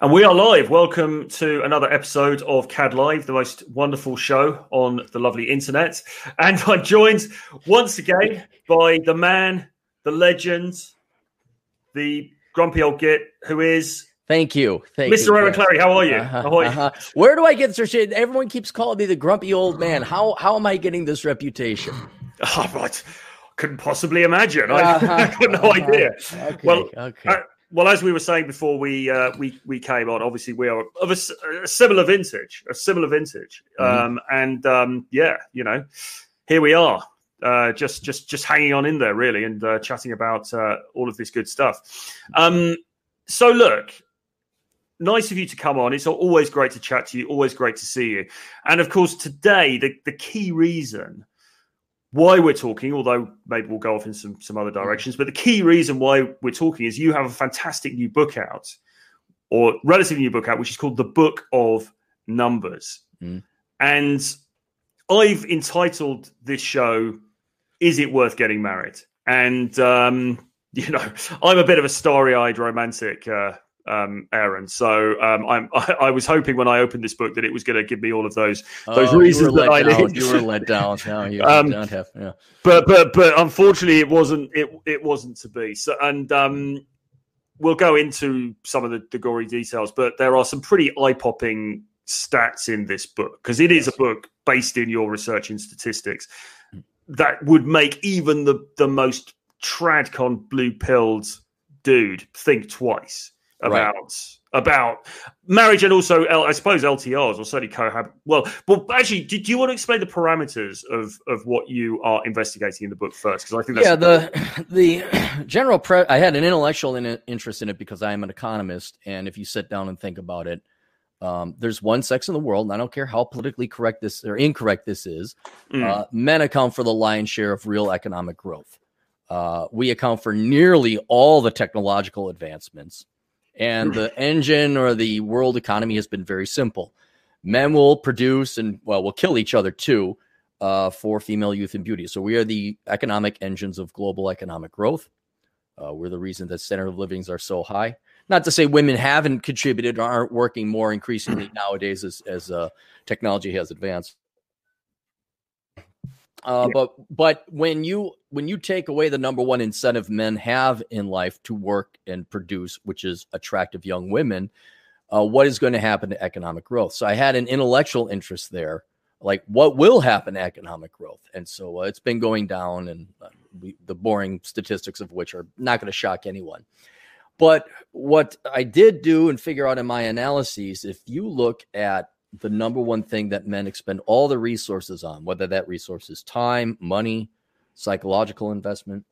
And we are live. Welcome to another episode of CAD Live, the most wonderful show on the lovely internet. And I'm joined once again by the man, the legend, the grumpy old git, who is Thank you, thank Mr. you. Aaron. Clarey. How are you? Uh-huh, How are you? uh-huh. Where do I get this shit? Everyone keeps calling me the grumpy old man. How how am I getting this reputation? Oh, right. Couldn't possibly imagine. I, Uh-huh, I've got no uh-huh. idea. Okay, Well, okay. uh, well, as we were saying before we uh, we we came on, obviously we are of a similar vintage, a similar vintage, Mhm. um, and um, yeah, you know, here we are, uh, just just just hanging on in there, really, and uh, chatting about uh, all of this good stuff. Um, so, look, nice of you to come on. It's always great to chat to you. Always great to see you. And of course, today the the key reason why we're talking, although maybe we'll go off in some some other directions, but the key reason why we're talking is you have a fantastic new book out, or relatively new book out, which is called The Book of Numbers. Mm. And I've entitled this show "Is It Worth Getting Married?" And um, you know, I'm a bit of a starry-eyed romantic. Uh, um, Aaron. So um, I'm, I, I was hoping when I opened this book that it was going to give me all of those those Oh, reasons that I down. need. You were let down. No, you Um, don't have. Yeah. but but but unfortunately it wasn't it it wasn't to be so and um we'll go into some of the, the gory details but there are some pretty eye-popping stats in this book because it is a book based in your research in statistics that would make even the the most tradcon blue-pilled dude think twice Right. about about marriage and also I suppose LTRs or certainly cohab. Well, well, actually, do, do you want to explain the parameters of of what you are investigating in the book first? Because I think that's Yeah, the the general pre- I had an intellectual in interest in it because I am an economist, and if you sit down and think about it, um, there's one sex in the world, and I don't care how politically correct this or incorrect this is. Mm. Uh, men account for the lion's share of real economic growth. Uh, we account for nearly all the technological advancements, and the engine or the world economy has been very simple. Men will produce and well, will kill each other too uh, for female youth and beauty. So we are the economic engines of global economic growth. Uh, we're the reason that standard of livings are so high. Not to say women haven't contributed or aren't working more increasingly nowadays as as uh, technology has advanced. Yeah. But but when you when you take away the number one incentive men have in life to work and produce, which is attractive young women, uh, what is going to happen to economic growth? So I had an intellectual interest there, like what will happen to economic growth, and so uh, it's been going down, and uh, we, the boring statistics of which are not going to shock anyone. But what I did do and figure out in my analyses, if you look at the number one thing that men expend all the resources on, whether that resource is time, money, psychological investment,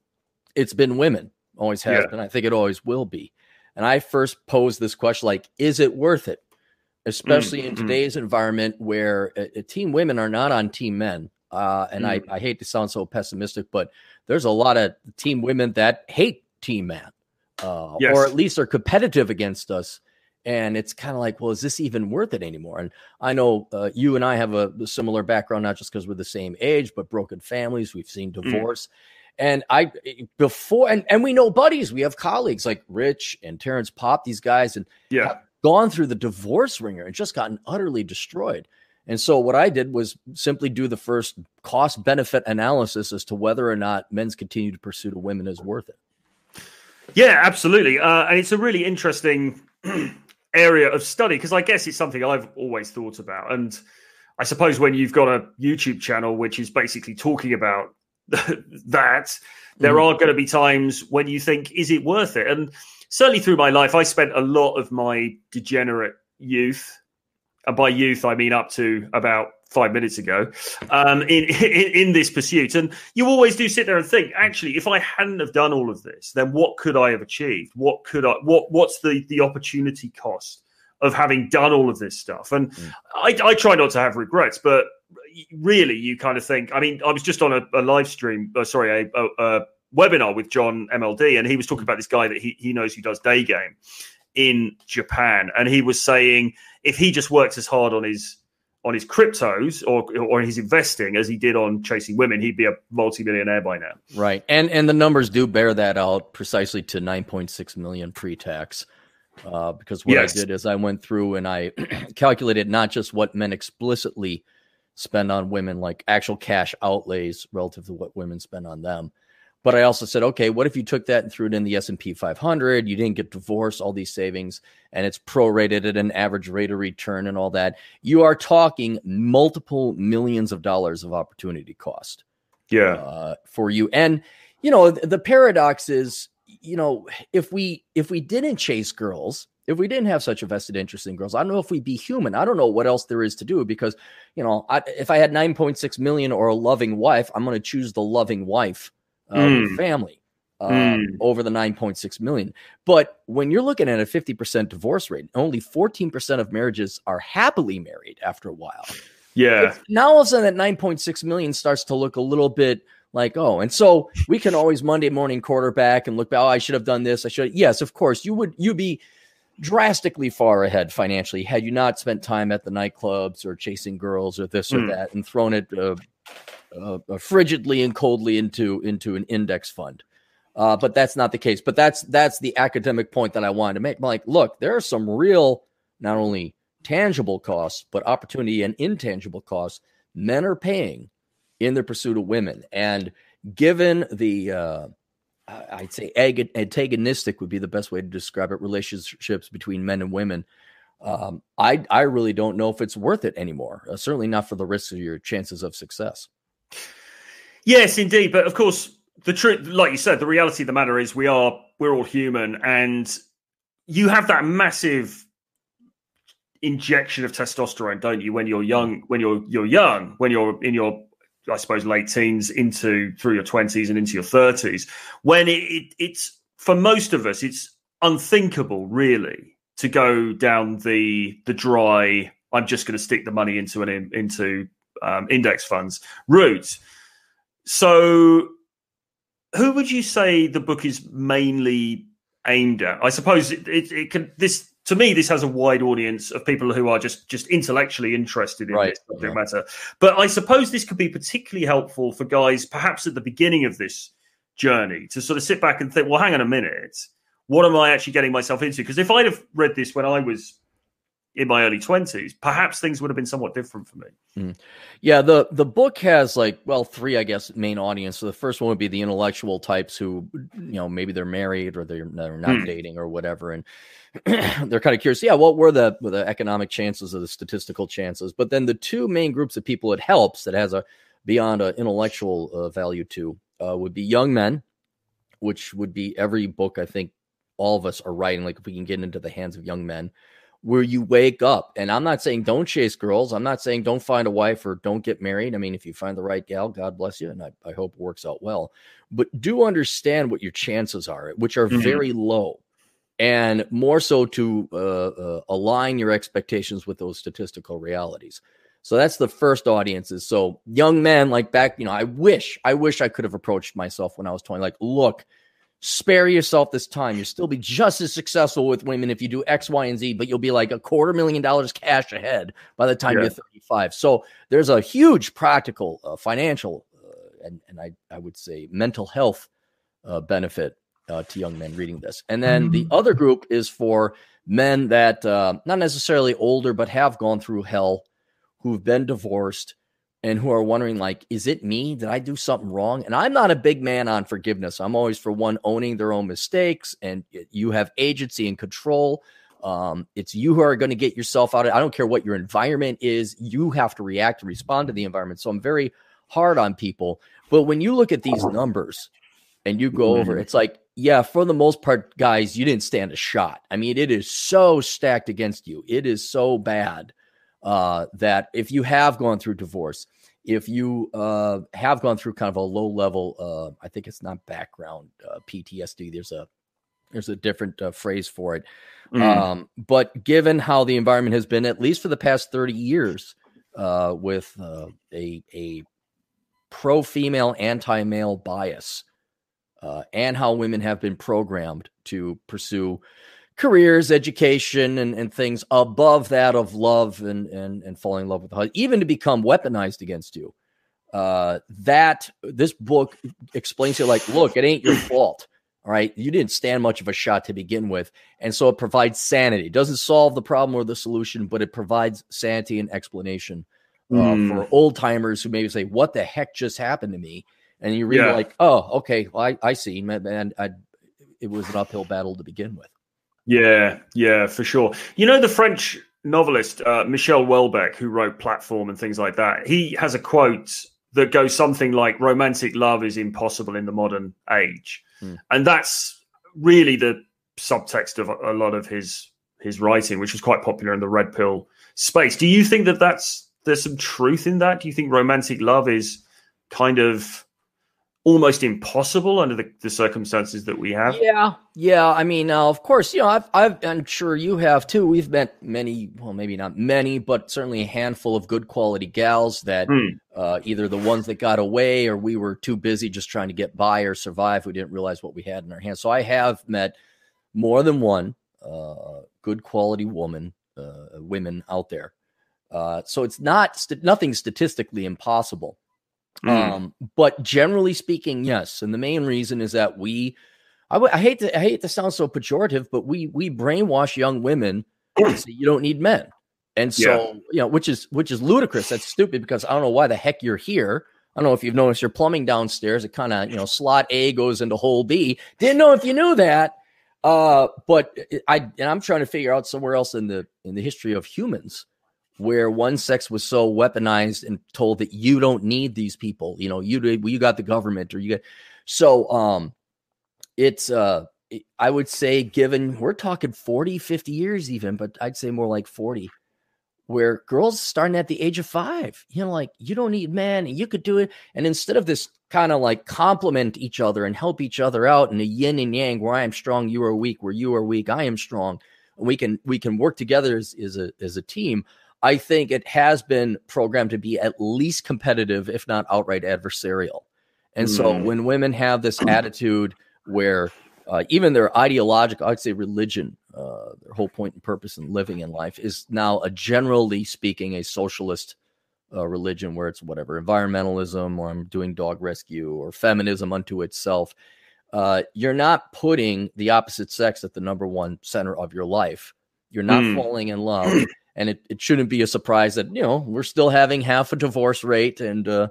it's been women. Always has Yeah. been. I think it always will be. And I first posed this question like, is it worth it? Especially in mm. today's environment where uh, uh, team women are not on team men. Uh, and I, I hate to sound so pessimistic, but there's a lot of team women that hate team men, uh, Yes. or at least are competitive against us. And it's kind of like, well, is this even worth it anymore? And I know uh, you and I have a, a similar background, not just because we're the same age, but broken families. We've seen divorce. And I before and, and we know buddies, we have colleagues like Rich and Terrence Popp, these guys, and yeah, gone through the divorce ringer and just gotten utterly destroyed. And so what I did was simply do the first cost benefit analysis as to whether or not men's continued pursuit of women is worth it. yeah, absolutely. Uh, and it's a really interesting area of study because I guess it's something I've always thought about. And I suppose when you've got a YouTube channel which is basically talking about that, there Mhm. are going to be times when you think, is it worth it? And certainly through my life, I spent a lot of my degenerate youth, and by youth I mean up to about five minutes ago, um, in, in in this pursuit. And you always do sit there and think, actually, if I hadn't have done all of this, then what could I have achieved? What could I? What what's the the opportunity cost of having done all of this stuff? And Mm. I, I try not to have regrets, but really, you kind of think. I mean, I was just on a, a live stream, uh, sorry, a, a, a webinar with John MLD, and he was talking about this guy that he he knows who does day game in Japan, and he was saying if he just worked as hard on his on his cryptos or or his investing as he did on chasing women, he'd be a multimillionaire by now. Right. And and the numbers do bear that out precisely to 9.6 million pre-tax. Uh, because what yes. I did is I went through and I calculated not just what men explicitly spend on women, like actual cash outlays relative to what women spend on them, but I also said, okay, what if you took that and threw it in the S and P 500? You didn't get divorced, all these savings, and it's prorated at an average rate of return and all that. You are talking multiple millions of dollars of opportunity cost. Yeah, uh, for you. And you know, the paradox is, you know, if we if we didn't chase girls, if we didn't have such a vested interest in girls, I don't know if we'd be human. I don't know what else there is to do because, you know, I, if I had 9.6 million or a loving wife, I'm going to choose the loving wife mm. family uh, mm. over the 9.6 million. But when you're looking at a 50% divorce rate, only 14% of marriages are happily married after a while. Yeah. now all of a sudden that 9.6 million starts to look a little bit like, oh, and so we can always Monday morning quarterback and look back, oh, I should have done this. I should. Yes, of course, you would, you'd be drastically far ahead financially had you not spent time at the nightclubs or chasing girls or this or hmm. that and thrown it uh, uh, uh, frigidly and coldly into into an index fund. Uh, but that's not the case. But that's that's the academic point that I wanted to make. like, look, there are some real, not only tangible costs, but opportunity and intangible costs men are paying in their pursuit of women. And given the, uh, I'd say ag- antagonistic would be the best way to describe it, relationships between men and women. Um, I I really don't know if it's worth it anymore. Uh, certainly not for the risk of your chances of success. Yes, indeed. But of course, the truth, like you said, the reality of the matter is we are we're all human, and you have that massive injection of testosterone, don't you? When you're young, when you're you're young, when you're in your I suppose late teens into through your twenties and into your thirties, when it, it, it's for most of us, it's unthinkable, really, to go down the the dry. I'm just going to stick the money into an into um, index funds route. So, who would you say the book is mainly aimed at? I suppose it, it, it can. This to me, this has a wide audience of people who are just just intellectually interested in right. this subject yeah. matter. But I suppose this could be particularly helpful for guys, perhaps at the beginning of this journey, to sort of sit back and think, well, hang on a minute, what am I actually getting myself into? Because if I'd have read this when I was in my early 20s perhaps things would have been somewhat different for me. Mm. yeah the the book has like well three i guess main audience. So the first one would be the intellectual types who you know maybe they're married or they're, they're not mm. dating or whatever and they're kind of curious. Yeah what were the the economic chances or the statistical chances? But then the two main groups of people it helps that has a beyond an intellectual uh, value to uh, would be young men which would be every book i think all of us are writing like if we can get into the hands of young men where you wake up. And I'm not saying don't chase girls. I'm not saying don't find a wife or don't get married. I mean, if you find the right gal, God bless you. And I, I hope it works out well. But do understand what your chances are, which are mm-hmm. very low. And more so to uh, uh, align your expectations with those statistical realities. So that's the first audiences. So young men, like back, you know, I wish, I wish I could have approached myself when I was 20. Like, look, spare yourself this time. You'll still be just as successful with women if you do X, Y, and Z, but you'll be like a quarter million dollars cash ahead by the time yeah. you're 35. So there's a huge practical, uh, financial, uh, and, and I, I would say mental health uh, benefit uh, to young men reading this. And then mm-hmm. the other group is for men that uh, not necessarily older, but have gone through hell, who've been divorced and who are wondering like is it me? Did i do something wrong? And i'm not a big man on forgiveness. I'm always for one owning their own mistakes and you have agency and control. Um, it's you who are going to get yourself out of i don't care what your environment is you have to react and respond to the environment. So i'm very hard on people. But when you look at these numbers and you go over mm-hmm. it's like yeah for the most part guys you didn't stand a shot. I mean it is so stacked against you. It is so bad uh, that if you have gone through divorce, if you uh, have gone through kind of a low level, uh, I think it's not background uh, PTSD. There's a there's a different uh, phrase for it. Mm. Um, but given how the environment has been, at least for the past 30 years, uh, with uh, a a pro female, anti male bias, and how women have been programmed to pursue careers, education, and, and things above that of love and, and, and falling in love with the husband, even to become weaponized against you. Uh, that this book explains it like, look, it ain't your fault. All right. You didn't stand much of a shot to begin with. And so it provides sanity. It doesn't solve the problem or the solution, but it provides sanity and explanation uh, mm. for old timers who maybe say, What the heck just happened to me? And you read yeah. like, Oh, okay. Well, I, I see. And I, it was an uphill battle to begin with. Yeah. Yeah, for sure. You know, the French novelist uh, Michel Houellebecq, who wrote Platform and things like that, he has a quote that goes something like romantic love is impossible in the modern age Mm. And that's really the subtext of a lot of his his writing, which was quite popular in the red pill space. Do you think that that's there's some truth in that? Do you think romantic love is kind of almost impossible under the, the, circumstances that we have. Yeah, yeah. I mean, uh, of course, you know, I've, I've, I'm sure you have too. We've met many, well, maybe not many, but certainly a handful of good quality gals that mm. uh, either the ones that got away or we were too busy just trying to get by or survive. We didn't realize what we had in our hands. So I have met more than one uh, good quality woman, uh, women out there. Uh, so it's not st- nothing statistically impossible. Mm. Um, but generally speaking, yes. And the main reason is that we, I, w- I hate to, I hate to sound so pejorative, but we, we brainwash young women to say you don't need men. And so, yeah. you know, which is, which is ludicrous. That's stupid because I don't know why the heck you're here. I don't know if you've noticed your plumbing downstairs. It kind of, you know, slot A goes into hole B. Didn't know if you knew that. Uh, but I, and I'm trying to figure out somewhere else in the, in the history of humans where one sex was so weaponized and told that you don't need these people you know you you got the government or you get so um it's uh i would say given we're talking 40 50 years even but i'd say more like 40 where girls starting at the age of five you know like you don't need men you could do it. And instead of this kind of like complement each other and help each other out in a yin and yang where i am strong you are weak where you are weak i am strong we can we can work together as, as a as a team I think it has been programmed to be at least competitive, if not outright adversarial. And mm. so when women have this attitude where uh, even their ideological, I'd say religion, uh, their whole point and purpose in living in life is now a generally speaking a socialist uh, religion where it's whatever environmentalism or I'm doing dog rescue or feminism unto itself. Uh, you're not putting the opposite sex at the number one center of your life. You're not mm. falling in love and it, it shouldn't be a surprise that you know we're still having half a divorce rate and uh,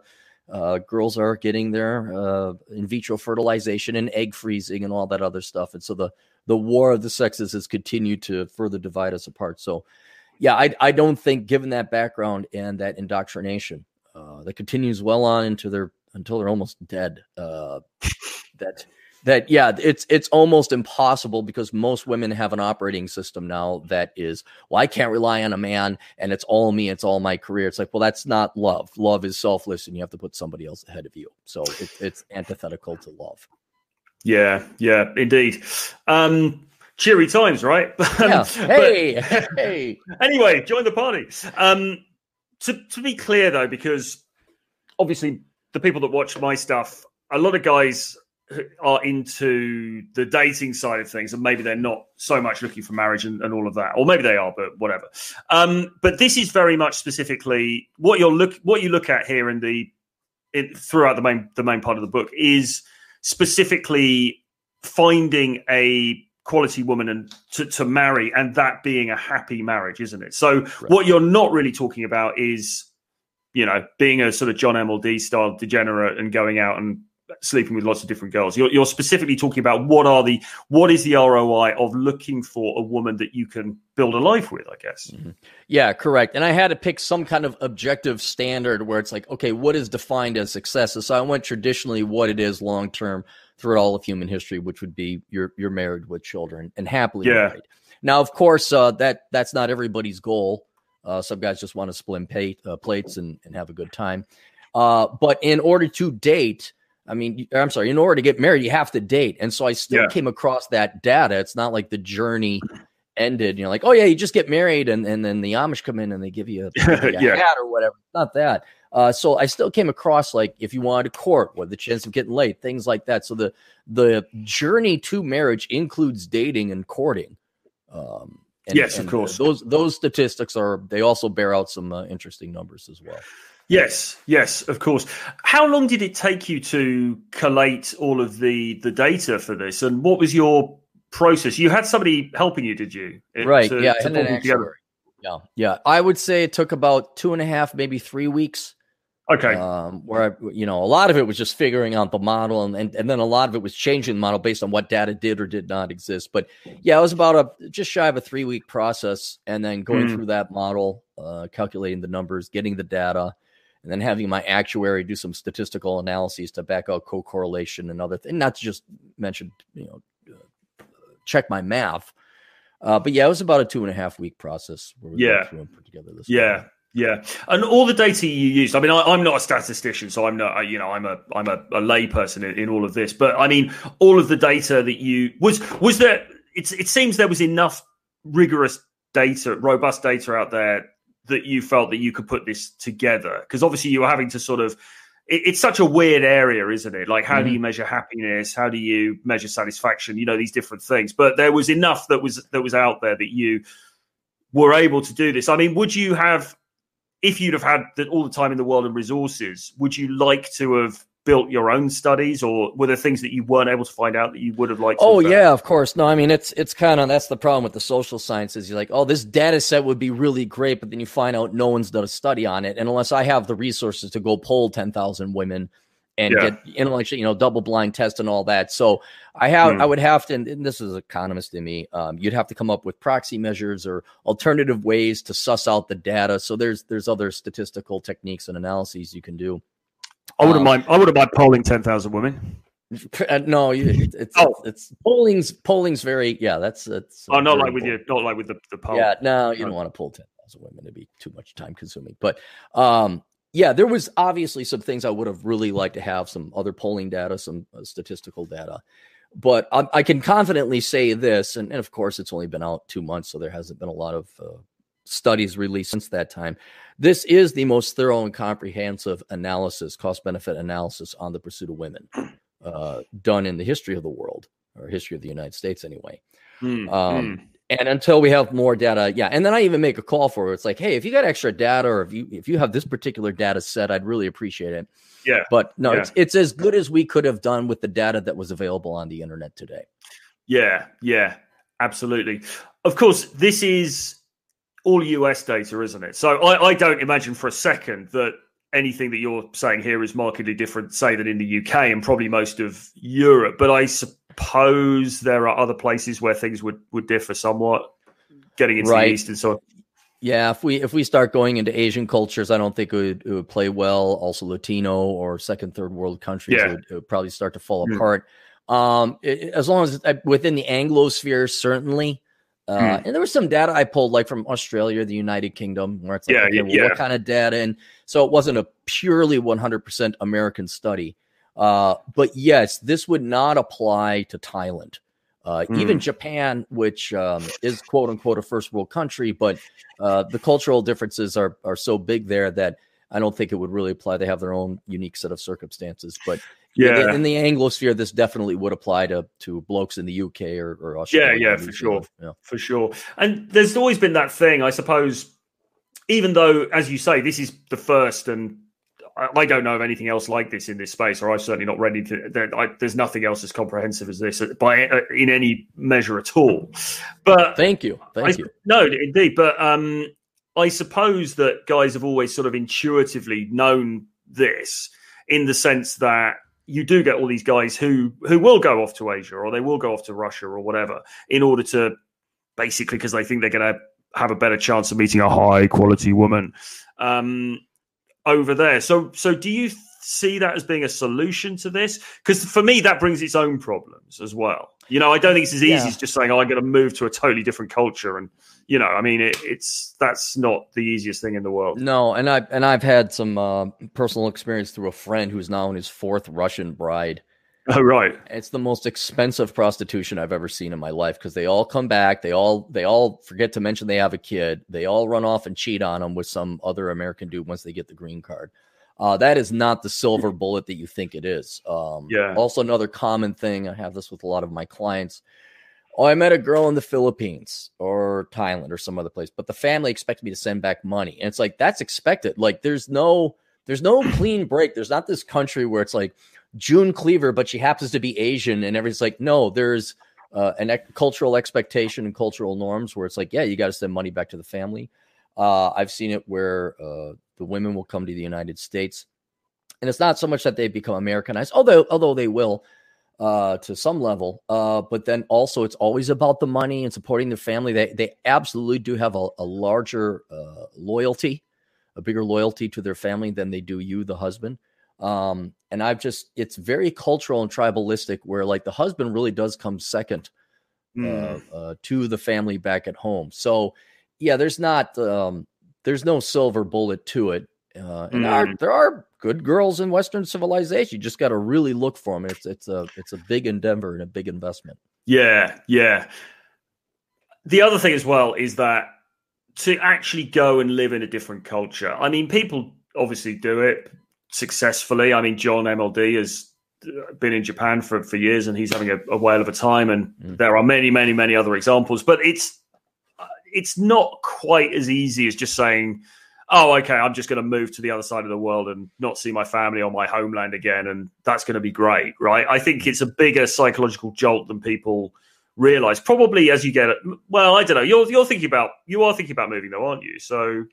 uh, girls are getting their uh, in vitro fertilization and egg freezing and all that other stuff. And so the the war of the sexes has continued to further divide us apart. So yeah i, I don't think given that background and that indoctrination uh, that continues well on into their until they're almost dead uh, that that yeah it's it's almost impossible because most women have an operating system now that is well i can't rely on a man and it's all me it's all my career. It's like well that's not love. Love is selfless and you have to put somebody else ahead of you. So it, it's antithetical to love. Yeah yeah indeed. Um cheery times right? Yeah. hey hey. Anyway join the party. Um to, to be clear though because obviously the people that watch my stuff a lot of guys are into the dating side of things and maybe they're not so much looking for marriage and, and all of that. Or maybe they are but whatever. Um, but this is very much specifically what you're look what you look at here in the in, throughout the main the main part of the book is specifically finding a quality woman and to, to marry and that being a happy marriage isn't it? So right. what you're not really talking about is you know being a sort of john mld style degenerate and going out and sleeping with lots of different girls. You're, you're specifically talking about what are the what is the ROI of looking for a woman that you can build a life with, I guess. Mm-hmm. Yeah, correct. And I had to pick some kind of objective standard where it's like, okay, what is defined as success? so I went traditionally what it is long term through all of human history, which would be you're you're married with children and happily yeah. married. Now, of course, uh, that that's not everybody's goal. Uh, some guys just want to split uh, plates and, and have a good time. Uh, but in order to date, I mean, I'm sorry, in order to get married, you have to date. And so I still yeah. came across that data. It's not like the journey ended, you know, like, oh yeah, you just get married and, and then the Amish come in and they give you a, a yeah. hat or whatever. Not that. Uh, so I still came across like if you wanted to court, what the chance of getting late, things like that. So the the journey to marriage includes dating and courting. Um, and, yes, and of course. Those those statistics are they also bear out some uh, interesting numbers as well. Yes, yes, of course. How long did it take you to collate all of the the data for this, and what was your process? You had somebody helping you, did you? Right. To, yeah. To and an Yeah. Yeah. I would say it took about two and a half, maybe three weeks. Okay. Um, where I, you know, a lot of it was just figuring out the model, and, and and then a lot of it was changing the model based on what data did or did not exist. But yeah, it was about a just shy of a three week process, and then going mm. through that model, uh, calculating the numbers, getting the data, and then having my actuary do some statistical analyses to back out co-correlation and other things. Not to just mention, you know, uh, check my math. Uh, but yeah, it was about a two and a half week process. Where we yeah. put together this. Yeah. Yeah, and all the data you used. I mean, I, am not a statistician, so I'm not. You know, I'm a I'm a, a lay person in, in, all of this. But I mean, all of the data that you was was there. It's it seems there was enough rigorous data, robust data out there that you felt that you could put this together because obviously you were having to sort of. It, it's such a weird area, isn't it? Like, how mm-hmm. do you measure happiness? How do you measure satisfaction? You know, these different things. But there was enough that was that was out there that you were able to do this. I mean, would you have if you'd have had the, all the time in the world and resources, would you like to have built your own studies, or were there things that you weren't able to find out that you would have liked? oh yeah, of course. No, I mean it's it's kind of that's the problem with the social sciences. You're like, oh, this data set would be really great, but then you find out no one's done a study on it, and unless I have the resources to go poll ten thousand women and yeah. get intellectual, you know, double blind test and all that. So I have, mm. I would have to, and this is economist in me. Um, you'd have to come up with proxy measures or alternative ways to suss out the data. So there's there's other statistical techniques and analyses you can do. I wouldn't um, mind. I wouldn't mind polling ten thousand women. Uh, no, it's, it's oh. it's, it's polling's polling's very yeah. That's that's. Oh, not like with you, not like with the the poll. Yeah, no, you don't want to poll ten thousand women. It'd be too much time consuming. But um, yeah, there was obviously some things I would have really liked to have some other polling data, some uh, statistical data. But I, I, can confidently say this, and, and, of course, it's only been out two months, so there hasn't been a lot of uh, studies released since that time. This is the most thorough and comprehensive analysis, cost benefit analysis on the pursuit of women uh, done in the history of the world, or history of the United States, anyway. Mm, um, mm. And until we have more data, yeah. And then I even make a call for it. It's like, hey, if you got extra data, or if you if you have this particular data set, I'd really appreciate it. Yeah. But no, yeah. it's it's as good as we could have done with the data that was available on the internet today. Yeah, yeah, absolutely. Of course, this is all US data, isn't it? So I, I don't imagine for a second that anything that you're saying here is markedly different, say, than in the UK and probably most of Europe. But I suppose there are other places where things would, would differ somewhat, getting into right. the East and so on. Yeah, if we if we start going into Asian cultures, I don't think it would, it would play well. Also, Latino or second, third world countries, yeah. would, it, would, probably start to fall mm. apart. Um, it, as long as uh, within the Anglosphere, certainly. Uh, mm. And there was some data I pulled, like from Australia, the United Kingdom, where it's like, yeah, okay, well, yeah. what kind of data? And so it wasn't a purely 100% American study. Uh, but yes, this would not apply to Thailand. Uh, mm. Even Japan, which um, is quote unquote a first world country, but uh, the cultural differences are are so big there that I don't think it would really apply. They have their own unique set of circumstances. But yeah, in the Anglosphere, this definitely would apply to to blokes in the UK or, or Australia. Yeah, yeah, for sure, yeah. for sure. And there's always been that thing, I suppose. Even though, as you say, this is the first and I don't know of anything else like this in this space, or I've certainly not read into. There, I, there's nothing else as comprehensive as this by uh, in any measure at all. But thank you, thank I, you. No, indeed, but um, I suppose that guys have always sort of intuitively known this in the sense that you do get all these guys who who will go off to Asia or they will go off to Russia or whatever in order to basically because they think they're going to have a better chance of meeting a high quality woman. Um, over there. So, so do you see that as being a solution to this? Because for me, that brings its own problems as well. You know, I don't think it's as easy yeah. as just saying, "Oh, I'm going to move to a totally different culture," and you know, I mean, it, it's that's not the easiest thing in the world. No, and I and I've had some uh, personal experience through a friend who's now in his fourth Russian bride. Oh, right. It's the most expensive prostitution I've ever seen in my life because they all come back. They all they all forget to mention they have a kid. They all run off and cheat on them with some other American dude once they get the green card. Uh, that is not the silver bullet that you think it is. Um, yeah. Also, another common thing I have this with a lot of my clients. Oh, I met a girl in the Philippines or Thailand or some other place, but the family expected me to send back money, and it's like that's expected. Like, there's no there's no clean break. There's not this country where it's like June Cleaver, but she happens to be Asian, and everybody's like, no, there's uh, an ec- cultural expectation and cultural norms where it's like, yeah, you got to send money back to the family. Uh, I've seen it where uh, the women will come to the United States, and it's not so much that they become Americanized, although although they will uh, to some level. Uh, but then also, it's always about the money and supporting their family. They they absolutely do have a, a larger uh, loyalty, a bigger loyalty to their family than they do you, the husband. Um, and I've just it's very cultural and tribalistic, where like the husband really does come second mm. uh, to the family back at home. So yeah, there's not um, there's no silver bullet to it. Uh, and mm. there, are, there are good girls in Western civilization. You just got to really look for them. It's it's a it's a big endeavor and a big investment. Yeah, yeah. The other thing as well is that to actually go and live in a different culture. I mean, people obviously do it successfully. I mean, John MLD has been in Japan for, for years and he's having a, a whale of a time. And mm. there are many, many, many other examples. But it's it's not quite as easy as just saying, oh, okay, I'm just going to move to the other side of the world and not see my family or my homeland again. And that's going to be great, right? I think it's a bigger psychological jolt than people realize. Probably as you get it. Well, I don't know. You're, you're thinking about, you are thinking about moving though, aren't you? So.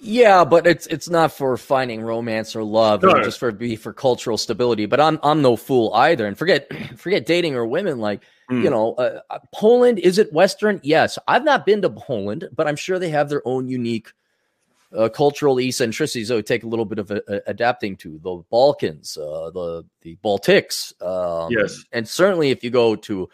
Yeah, but it's it's not for finding romance or love, no. just for be for cultural stability. But I'm I'm no fool either. And forget forget dating or women. Like Mm. You know, uh, uh, Poland is it Western? Yes, I've not been to Poland, but I'm sure they have their own unique uh, cultural eccentricities that would take a little bit of a, a, adapting to. The Balkans, uh, the the Baltics, um, yes, and certainly if you go to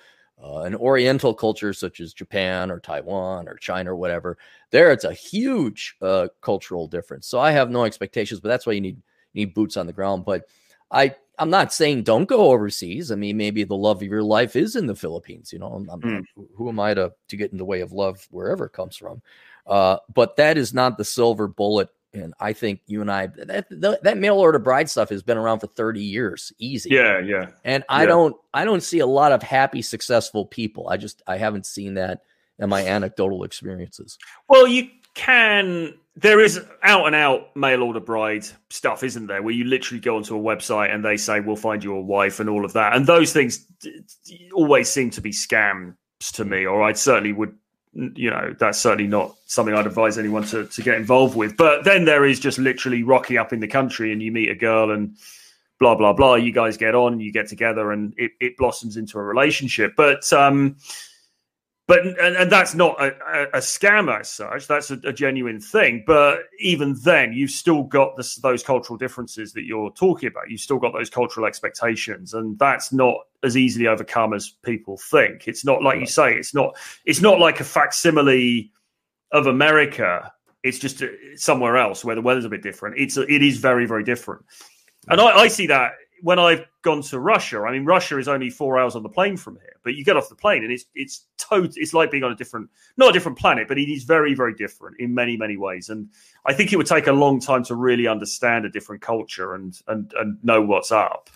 uh, an Oriental culture such as Japan or Taiwan or China or whatever, there it's a huge uh, cultural difference. So I have no expectations, but that's why you need you need boots on the ground. But I I'm not saying don't go overseas. I mean, maybe the love of your life is in the Philippines. You know, I'm, I'm, mm. who am I to to get in the way of love wherever it comes from? Uh, but that is not the silver bullet. And I think you and I that that, that mail order bride stuff has been around for 30 years, easy. Yeah, yeah. And I yeah. don't I don't see a lot of happy, successful people. I just I haven't seen that in my anecdotal experiences. Well, you can there is out and out mail order bride stuff, isn't there? Where you literally go onto a website and they say we'll find you a wife and all of that, and those things always seem to be scams to hmm. me. Or I certainly would, you know, that's certainly not something I'd advise anyone to to get involved with. But then there is just literally rocking up in the country and you meet a girl and blah blah blah. You guys get on, you get together, and it, it blossoms into a relationship. But um, but and, and that's not a, a, scam as such. That's a, a, genuine thing. But even then you've still got this, those cultural differences that you're talking about. You've still got those cultural expectations and that's not as easily overcome as people think. It's not like you say it's not it's not like a facsimile of america. It's just uh, somewhere else where the weather's a bit different. It's it is very very different. And I, I see that when I've gone to Russia, I mean, Russia is only four hours on the plane from here, but you get off the plane and it's it's total. It's like being on a different, not a different planet, but it is very very different in many many ways. And I think it would take a long time to really understand a different culture and and and know what's up.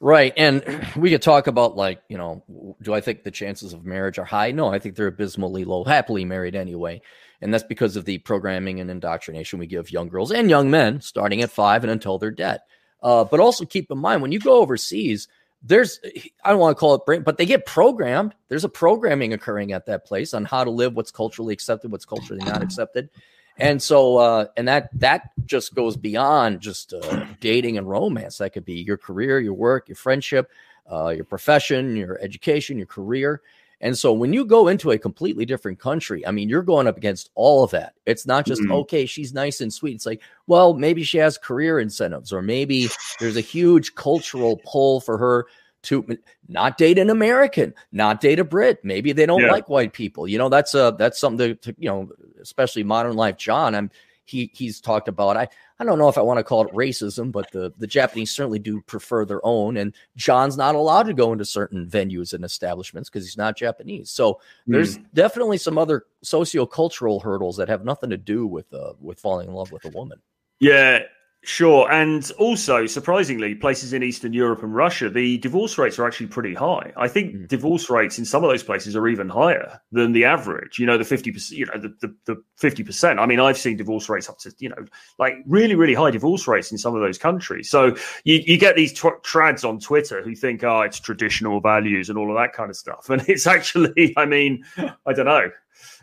Right. And we could talk about like, you know, do I think the chances of marriage are high? No, I think they're abysmally low, happily married anyway. And that's because of the programming and indoctrination we give young girls and young men starting at five and until they're dead. Uh, but also keep in mind when you go overseas, there's I don't want to call it brain, but they get programmed. There's a programming occurring at that place on how to live, what's culturally accepted, what's culturally not accepted. And so, uh, and that that just goes beyond just uh, dating and romance. That could be your career, your work, your friendship, uh, your profession, your education, your career. And so when you go into a completely different country, I mean, you're going up against all of that. It's not just, mm-hmm. okay, she's nice and sweet. It's like, well, maybe she has career incentives, or maybe there's a huge cultural pull for her to not date an American, not date a Brit. Maybe they don't yeah. like white people. You know, that's a that's something to, to you know, especially modern life. John, I'm he he's talked about. I I don't know if I want to call it racism, but the the Japanese certainly do prefer their own. And John's not allowed to go into certain venues and establishments because he's not Japanese. So mm. there's definitely some other socio-cultural hurdles that have nothing to do with uh, with falling in love with a woman. Yeah, Sure. And also, surprisingly, places in Eastern Europe and Russia, the divorce rates are actually pretty high. I think mm. divorce rates in some of those places are even higher than the average. You know, the 50%, you know, the, the, the 50%. I mean, I've seen divorce rates up to, you know, like really, really high divorce rates in some of those countries. So you, you get these tw- trads on Twitter who think, oh, it's traditional values and all of that kind of stuff. And it's actually, I mean, I don't know.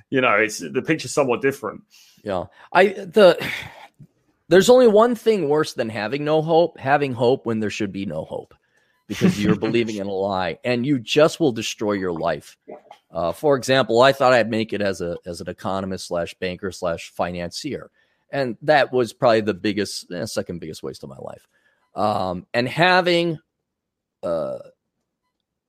You know, it's the picture's somewhat different. Yeah. I, the, there's only one thing worse than having no hope, having hope when there should be no hope because you're believing in a lie and you just will destroy your life. Uh, for example, I thought I'd make it as a as an economist slash banker slash financier, and that was probably the biggest, eh, second biggest waste of my life. Um, and having uh,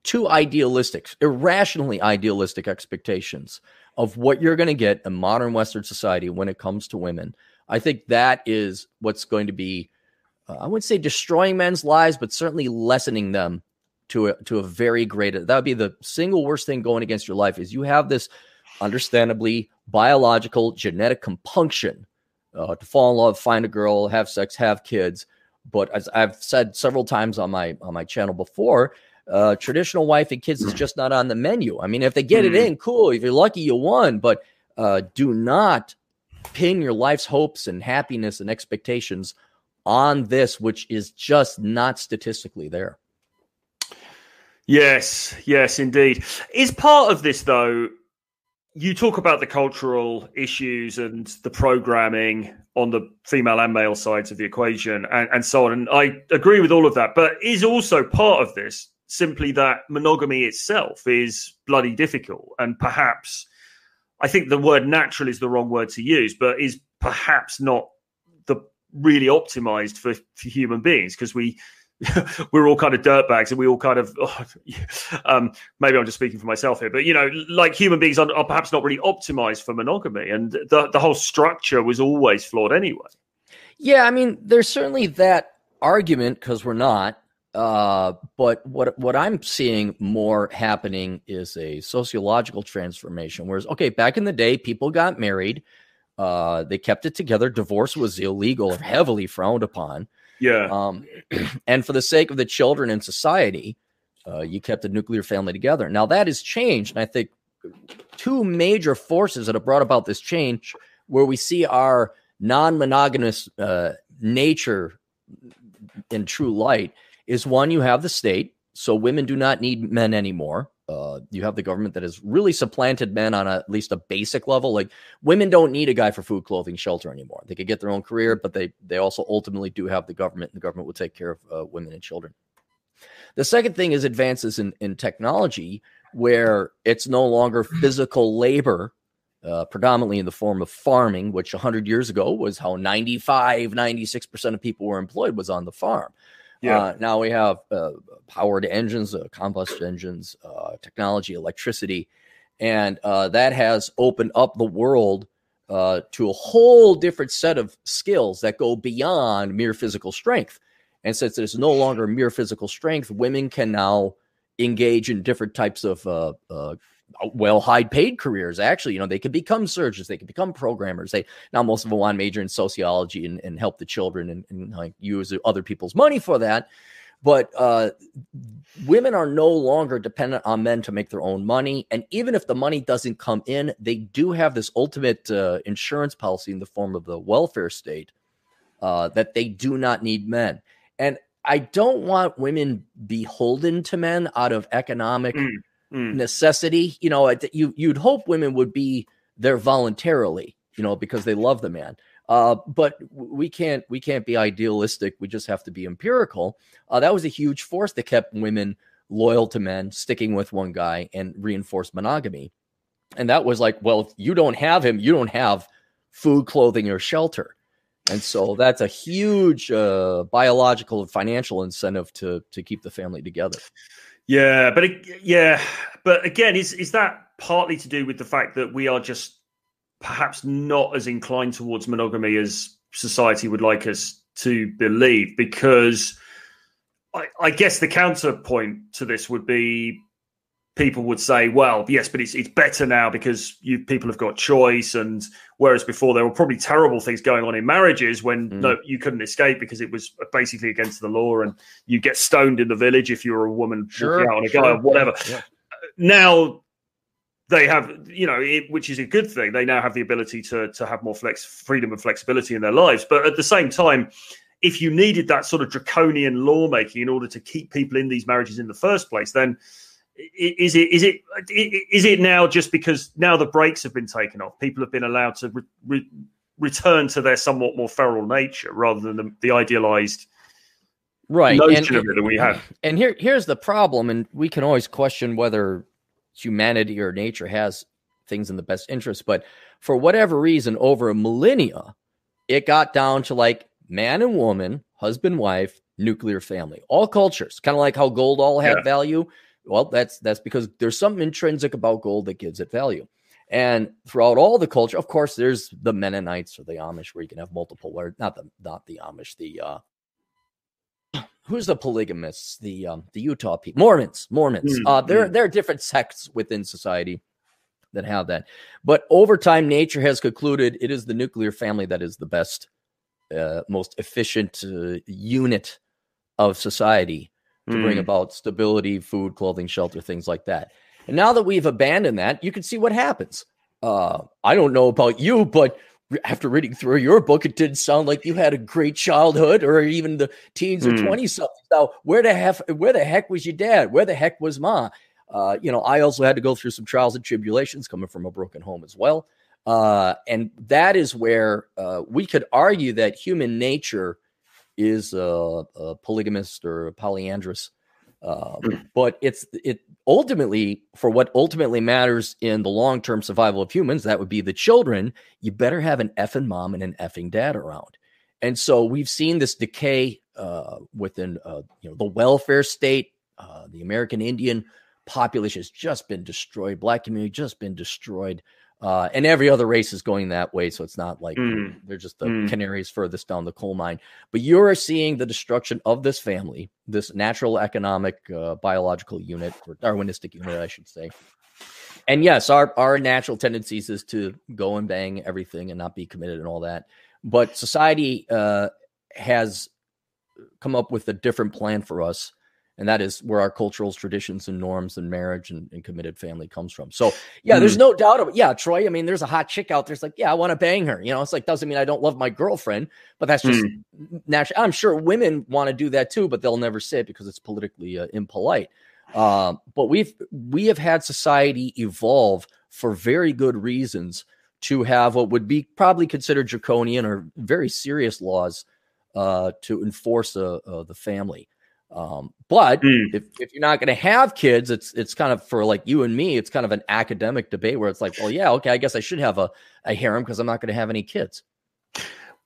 too idealistic, irrationally idealistic expectations of what you're going to get in modern Western society when it comes to women I think that is what's going to be, uh, I wouldn't say destroying men's lives, but certainly lessening them to a, to a very great. That would be the single worst thing going against your life is you have this understandably biological genetic compunction uh, to fall in love, find a girl, have sex, have kids. But as I've said several times on my on my channel before, uh, traditional wife and kids is just not on the menu. I mean, if they get it hmm. in, cool. If you're lucky, you won. But uh, do not pin your life's hopes and happiness and expectations on this, which is just not statistically there. Yes, yes, indeed. Is part of this, though, you talk about the cultural issues and the programming on the female and male sides of the equation and, and so on. And I agree with all of that. But is also part of this simply that monogamy itself is bloody difficult and perhaps I think the word natural is the wrong word to use, but is perhaps not the really optimized for, for human beings because we we're all kind of dirtbags and we all kind of oh, um, maybe i'm just speaking for myself here but you know like human beings are, are, perhaps not really optimized for monogamy and the, the whole structure was always flawed anyway. Yeah i mean there's certainly that argument because we're not uh, but what what I'm seeing more happening is a sociological transformation. Whereas, okay, back in the day, people got married, uh, they kept it together. Divorce was illegal or heavily frowned upon. Yeah. Um, and for the sake of the children and society, uh, you kept the nuclear family together. Now that has changed, and I think two major forces that have brought about this change, where we see our non-monogamous uh, nature in true light is one you have the state, so women do not need men anymore. Uh, you have the government that has really supplanted men on a, at least a basic level. Like women don't need a guy for food, clothing, shelter anymore. They could get their own career, but they they also ultimately do have the government, and the government will take care of uh, women and children. The second thing is advances in, in technology, where it's no longer physical labor, uh, predominantly in the form of farming, which 100 years ago was how 95, 96% of people were employed was on the farm. Yeah. Uh, now we have uh, powered engines, uh, combustion engines, uh, technology, electricity, and uh, that has opened up the world uh, to a whole different set of skills that go beyond mere physical strength. And since it's no longer mere physical strength, women can now engage in different types of well high paid careers actually you know they could become surgeons they could become programmers they now most of them want to major in sociology and, and help the children and, and like use other people's money for that. But uh, women are no longer dependent on men to make their own money and even if the money doesn't come in they do have this ultimate uh, insurance policy in the form of the welfare state uh, that they do not need men. And i don't want women beholden to men out of economic mm mm. necessity. You know, you you'd hope women would be there voluntarily, you know, because they love the man. Uh, but we can't we can't be idealistic. We just have to be empirical. Uh, that was a huge force that kept women loyal to men, sticking with one guy, and reinforced monogamy. And that was like, well, if you don't have him, you don't have food, clothing, or shelter. And so that's a huge uh, biological and financial incentive to to keep the family together. Yeah, but it, yeah, but again, is is that partly to do with the fact that we are just perhaps not as inclined towards monogamy as society would like us to believe? Because I, I guess the counterpoint to this would be people would say, well, yes, but it's it's better now because you people have got choice, and whereas before there were probably terrible things going on in marriages when mm. no you couldn't escape because it was basically against the law, and you get stoned in the village if you were a woman sure, out on a sure. guy or whatever. Yeah. Now they have, you know, it, which is a good thing. They now have the ability to to have more flex, freedom and flexibility in their lives, but at the same time. If you needed that sort of draconian lawmaking in order to keep people in these marriages in the first place, then is it is it is it now just because now the brakes have been taken off people have been allowed to re- re- return to their somewhat more feral nature rather than the, the idealized right notion and, of it that we have and here here's the problem and we can always question whether humanity or nature has things in the best interest but for whatever reason over a millennia it got down to like man and woman husband wife nuclear family all cultures kind of like how gold all had yeah. value well, that's that's because there's something intrinsic about gold that gives it value. And throughout all the culture, of course, there's the Mennonites or the Amish where you can have multiple, or not the not the Amish, the uh who's the polygamists, the um the Utah people, Mormons, Mormons. Mm, uh there mm. there are different sects within society that have that. But over time, nature has concluded it is the nuclear family that is the best, uh, most efficient uh, unit of society to mm. bring about stability, food, clothing, shelter, things like that. And now that we've abandoned that, you can see what happens. Uh, I don't know about you, but after reading through your book, it didn't sound like you had a great childhood or even the teens mm. or 20 something. Now, where the heck, where the heck was your dad? Where the heck was ma? Uh, you know, I also had to go through some trials and tribulations coming from a broken home as well. Uh, and that is where uh, we could argue that human nature is a, a polygamist or a polyandrous. Uh, but it's it ultimately for what ultimately matters in the long term survival of humans. That would be the children. You better have an effing mom and an effing dad around. And so we've seen this decay uh, within uh, you know the welfare state. Uh, the American Indian population has just been destroyed. Black community just been destroyed. Uh, and every other race is going that way. So it's not like mm. they're just the mm. canaries furthest down the coal mine. But you're seeing the destruction of this family, this natural economic uh, biological unit, or Darwinistic unit, I should say. And yes, our, our natural tendencies is to go and bang everything and not be committed and all that. But society uh, has come up with a different plan for us and that is where our cultural traditions and norms and marriage and, and committed family comes from. So yeah, mm. there's no doubt about yeah, Troy. I mean, there's a hot chick out there. It's like, yeah, I want to bang her. You know, it's like doesn't mean I don't love my girlfriend, but that's just mm. natural. I'm sure women want to do that too, but they'll never say it because it's politically uh, impolite. Uh, but we've we have had society evolve for very good reasons to have what would be probably considered draconian or very serious laws uh, to enforce uh, uh the family. Um, but mm. if, if you're not going to have kids, it's it's kind of for like you and me, it's kind of an academic debate where it's like, well, yeah, okay, I guess I should have a, a harem because I'm not going to have any kids.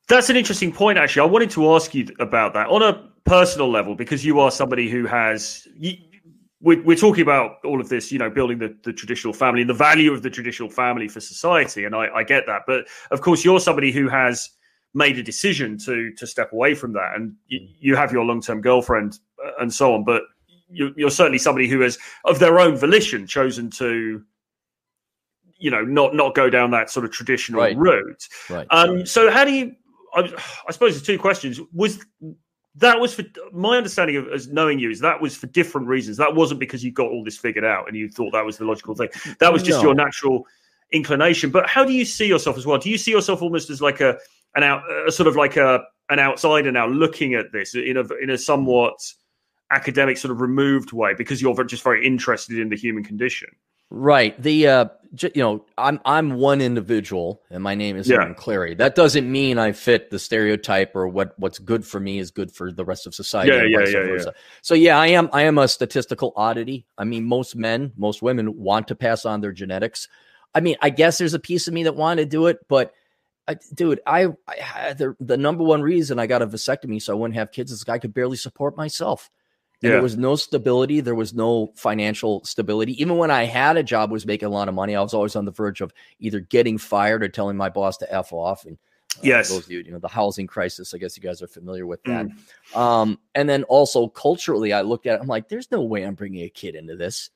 That's an interesting point, actually. I wanted to ask you about that on a personal level because you are somebody who has. You, we're, we're talking about all of this, you know, building the, the traditional family and the value of the traditional family for society, and I, I get that. But of course, you're somebody who has made a decision to to step away from that, and you, you have your long term girlfriend and so on. But you're, you're certainly somebody who has, of their own volition, chosen to you know not not go down that sort of traditional right. route. Right. Um so how do you I, I, suppose there's two questions. Was that was for my understanding of as knowing you is that was for different reasons. That wasn't because you got all this figured out and you thought that was the logical thing. That was just no. your natural inclination. But how do you see yourself as well? Do you see yourself almost as like a an out a sort of like a an outsider now looking at this in a in a somewhat academic sort of removed way because you're just very interested in the human condition. Right. The uh you know, I'm I'm one individual and my name is yeah. Clarey. That doesn't mean I fit the stereotype or what what's good for me is good for the rest of society. Yeah, yeah, yeah, yeah. So yeah, I am I am a statistical oddity. I mean, most men, most women want to pass on their genetics. I mean, I guess there's a piece of me that wanted to do it, but I, dude, I, I the the number one reason I got a vasectomy so I wouldn't have kids is I could barely support myself. And yeah. there was no stability. There was no financial stability. Even when I had a job, was making a lot of money. I was always on the verge of either getting fired or telling my boss to f off. And uh, yes, those you, you know, the housing crisis. I guess you guys are familiar with that. Mm. Um, and then also culturally, I looked at. it, I'm like, there's no way I'm bringing a kid into this.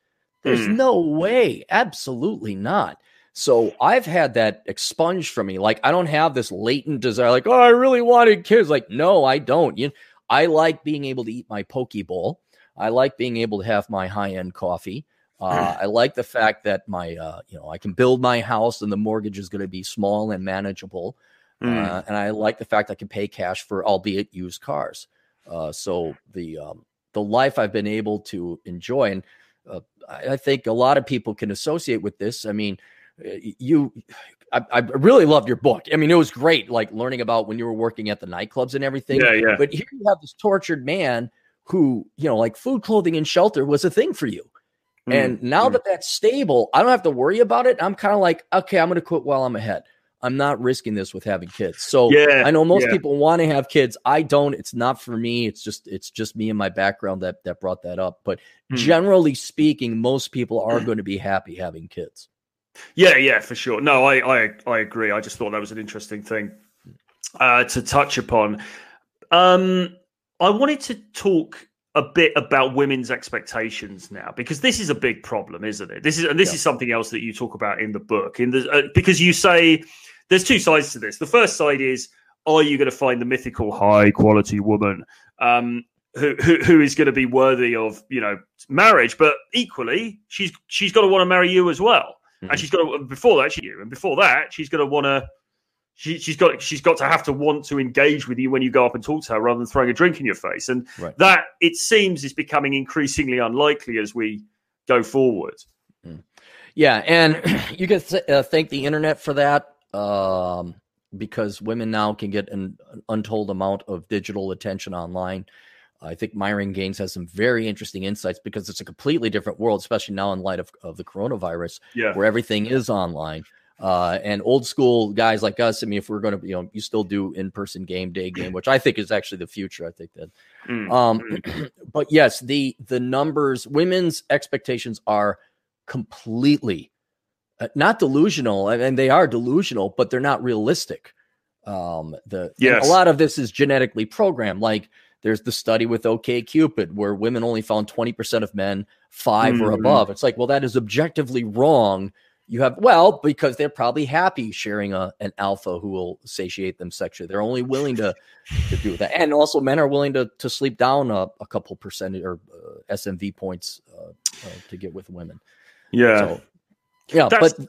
There's Mm. no way. Absolutely not. So I've had that expunged from me. Like I don't have this latent desire, like, oh, I really wanted kids. Like, no, I don't. You know, I like being able to eat my poke bowl. I like being able to have my high-end coffee. Uh, I like the fact that my, uh, you know, I can build my house and the mortgage is going to be small and manageable. Mm. Uh, and I like the fact I can pay cash for, albeit used cars. Uh, so the um, the life I've been able to enjoy, and uh, I, I think a lot of people can associate with this. I mean, uh, you, I, I really loved your book. I mean, it was great, like learning about when you were working at the nightclubs and everything. yeah, yeah. But here you have this tortured man who, you know, like food, clothing, and shelter was a thing for you. Mm, And now mm. that that's stable, I don't have to worry about it. I'm kind of like, okay, I'm going to quit while I'm ahead. I'm not risking this with having kids. So yeah, I know most yeah. people want to have kids. I don't. It's not for me. It's just it's just me and my background that that brought that up. But Hmm. generally speaking, most people are going to be happy having kids. Yeah, yeah, for sure. No, I, I, I agree. I just thought that was an interesting thing uh, to touch upon. Um, I wanted to talk a bit about women's expectations now because this is a big problem, isn't it? This is and this Yeah. is something else that you talk about in the book. In the uh, because you say there's two sides to this. The first side is are you going to find the mythical high quality woman um, who, who who is going to be worthy of you know marriage? But equally, she's she's got to want to marry you as well Mhm. and she's got to before that she you and before that she's going to want to she, she's got she's got to have to want to engage with you when you go up and talk to her rather than throwing a drink in your face and Right. that it seems is becoming increasingly unlikely as we go forward Yeah, and you can th- uh, thank the internet for that um, because women now can get an untold amount of digital attention online. I think Myron Gaines has some very interesting insights because it's a completely different world, especially now in light of, of the coronavirus, yeah where everything is online. Uh, and old school guys like us, I mean, if we're going to, you know, you still do in person game day game, which I think is actually the future. I think that Mm, um, but yes, the the numbers, women's expectations are completely uh, not delusional, and- they are delusional, but they're not realistic. Um, the Yes. a lot of this is genetically programmed. Like there's the study with OKCupid where women only found twenty percent of men five or Mhm. above. It's like, well, that is objectively wrong. You have well because they're probably happy sharing a an alpha who will satiate them sexually. They're only willing to to do that, and also men are willing to to sleep down a, a couple percentage or uh, SMV points uh, uh, to get with women. yeah So, yeah, That's- but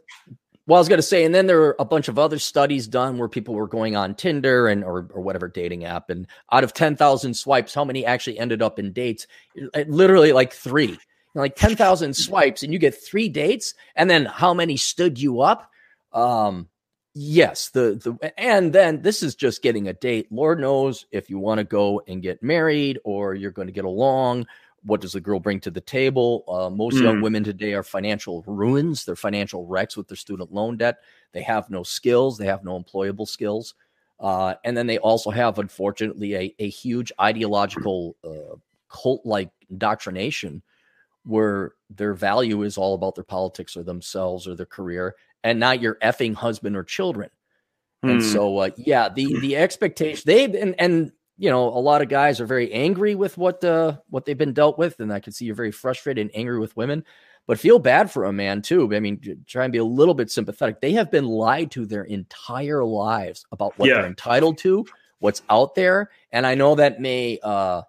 well, I was going to say, and then there were a bunch of other studies done where people were going on Tinder and or or whatever dating app, and out of ten thousand swipes, how many actually ended up in dates? Literally, like three. Like ten thousand swipes, and you get three dates, and then how many stood you up? Um, yes, the the and then this is just getting a date. Lord knows if you want to go and get married or you're going to get along what does the girl bring to the table? Uh, most young Mm. women today are financial ruins. They're financial wrecks with their student loan debt. They have no skills. They have no employable skills. Uh, and then they also have, unfortunately, a, a huge ideological uh, cult like indoctrination where their value is all about their politics or themselves or their career and not your effing husband or children. And Mm. so, uh, yeah, the the expectation they and and you know a lot of guys are very angry with what uh what they've been dealt with, and I can see you're very frustrated and angry with women, but feel bad for a man too. I mean, try and be a little bit sympathetic. They have been lied to their entire lives about what Yeah. they're entitled to, what's out there, and I know that may uh,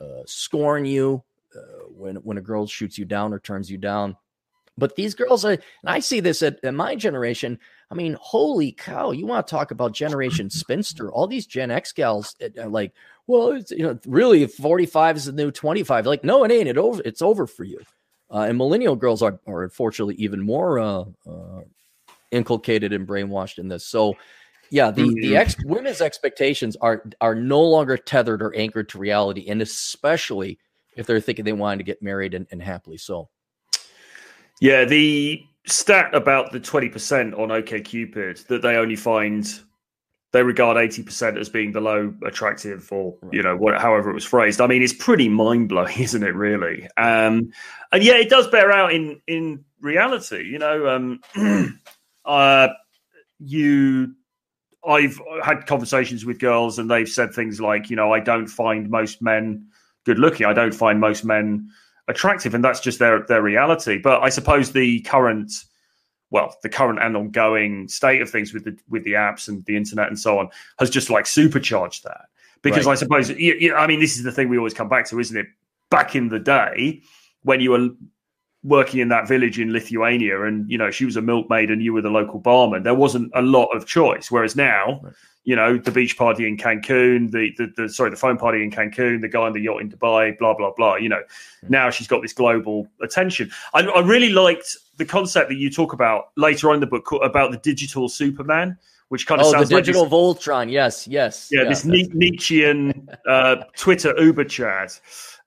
uh scorn you uh, when when a girl shoots you down or turns you down. But these girls are, and I see this at, at my generation. I mean, holy cow! You want to talk about Generation Spinster? All these Gen X gals uh, are like, well, it's, you know, really, forty five is the new twenty five. Like, no, it ain't. It over. It's over for you. Uh, and millennial girls are, are unfortunately even more uh, uh, inculcated and brainwashed in this. So, yeah, the the Mhm. ex women's expectations are are no longer tethered or anchored to reality, and especially if they're thinking they wanted to get married and, and happily so. Yeah, the stat about the 20% on OKCupid that they only find they regard 80% as being below attractive or you know what however it was phrased. I mean it's pretty mind-blowing, isn't it really? Um and yeah, it does bear out in in reality, you know, um uh you I've had conversations with girls and they've said things like, you know, I don't find most men good looking. I don't find most men attractive, and that's just their their reality. But I suppose the current, well, the current and ongoing state of things with the with the apps and the internet and so on has just like supercharged that. Because right. I suppose, you, you, I mean, this is the thing we always come back to, isn't it? Back in the day, when you were working in that village in Lithuania and you know she was a milkmaid and you were the local barman. There wasn't a lot of choice. Whereas now right. you know the beach party in Cancun the, the, the sorry the phone party in Cancun the guy on the yacht in Dubai blah blah blah you know. Mm-hmm. now she's got this global attention. I, I, really liked the concept that you talk about later on in the book about the digital superman which kind of oh, sounds the digital like this, Voltron. Yes yes. Yeah, yeah this Nietzschean uh, Twitter Uber chat.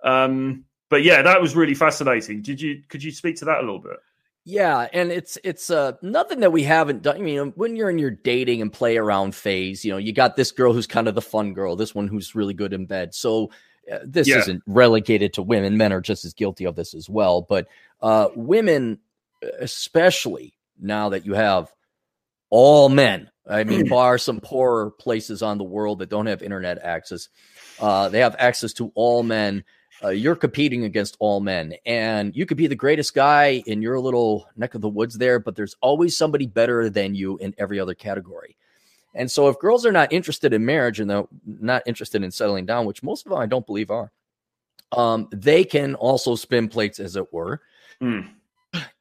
Um, but yeah, that was really fascinating. Did you could you speak to that a little bit? Yeah, and it's it's uh nothing that we haven't done. I mean, when you're in your dating and play around phase, you know, you got this girl who's kind of the fun girl, this one who's really good in bed. So uh, this yeah. isn't relegated to women. Men are just as guilty of this as well. But uh, women, especially now that you have all men, I mean, bar some poorer places on the world that don't have internet access, uh, they have access to all men uh, you're competing against all men and you could be the greatest guy in your little neck of the woods there but there's always somebody better than you in every other category and so if girls are not interested in marriage and they're not interested in settling down which most of them i don't believe are um, they can also spin plates as it were mm.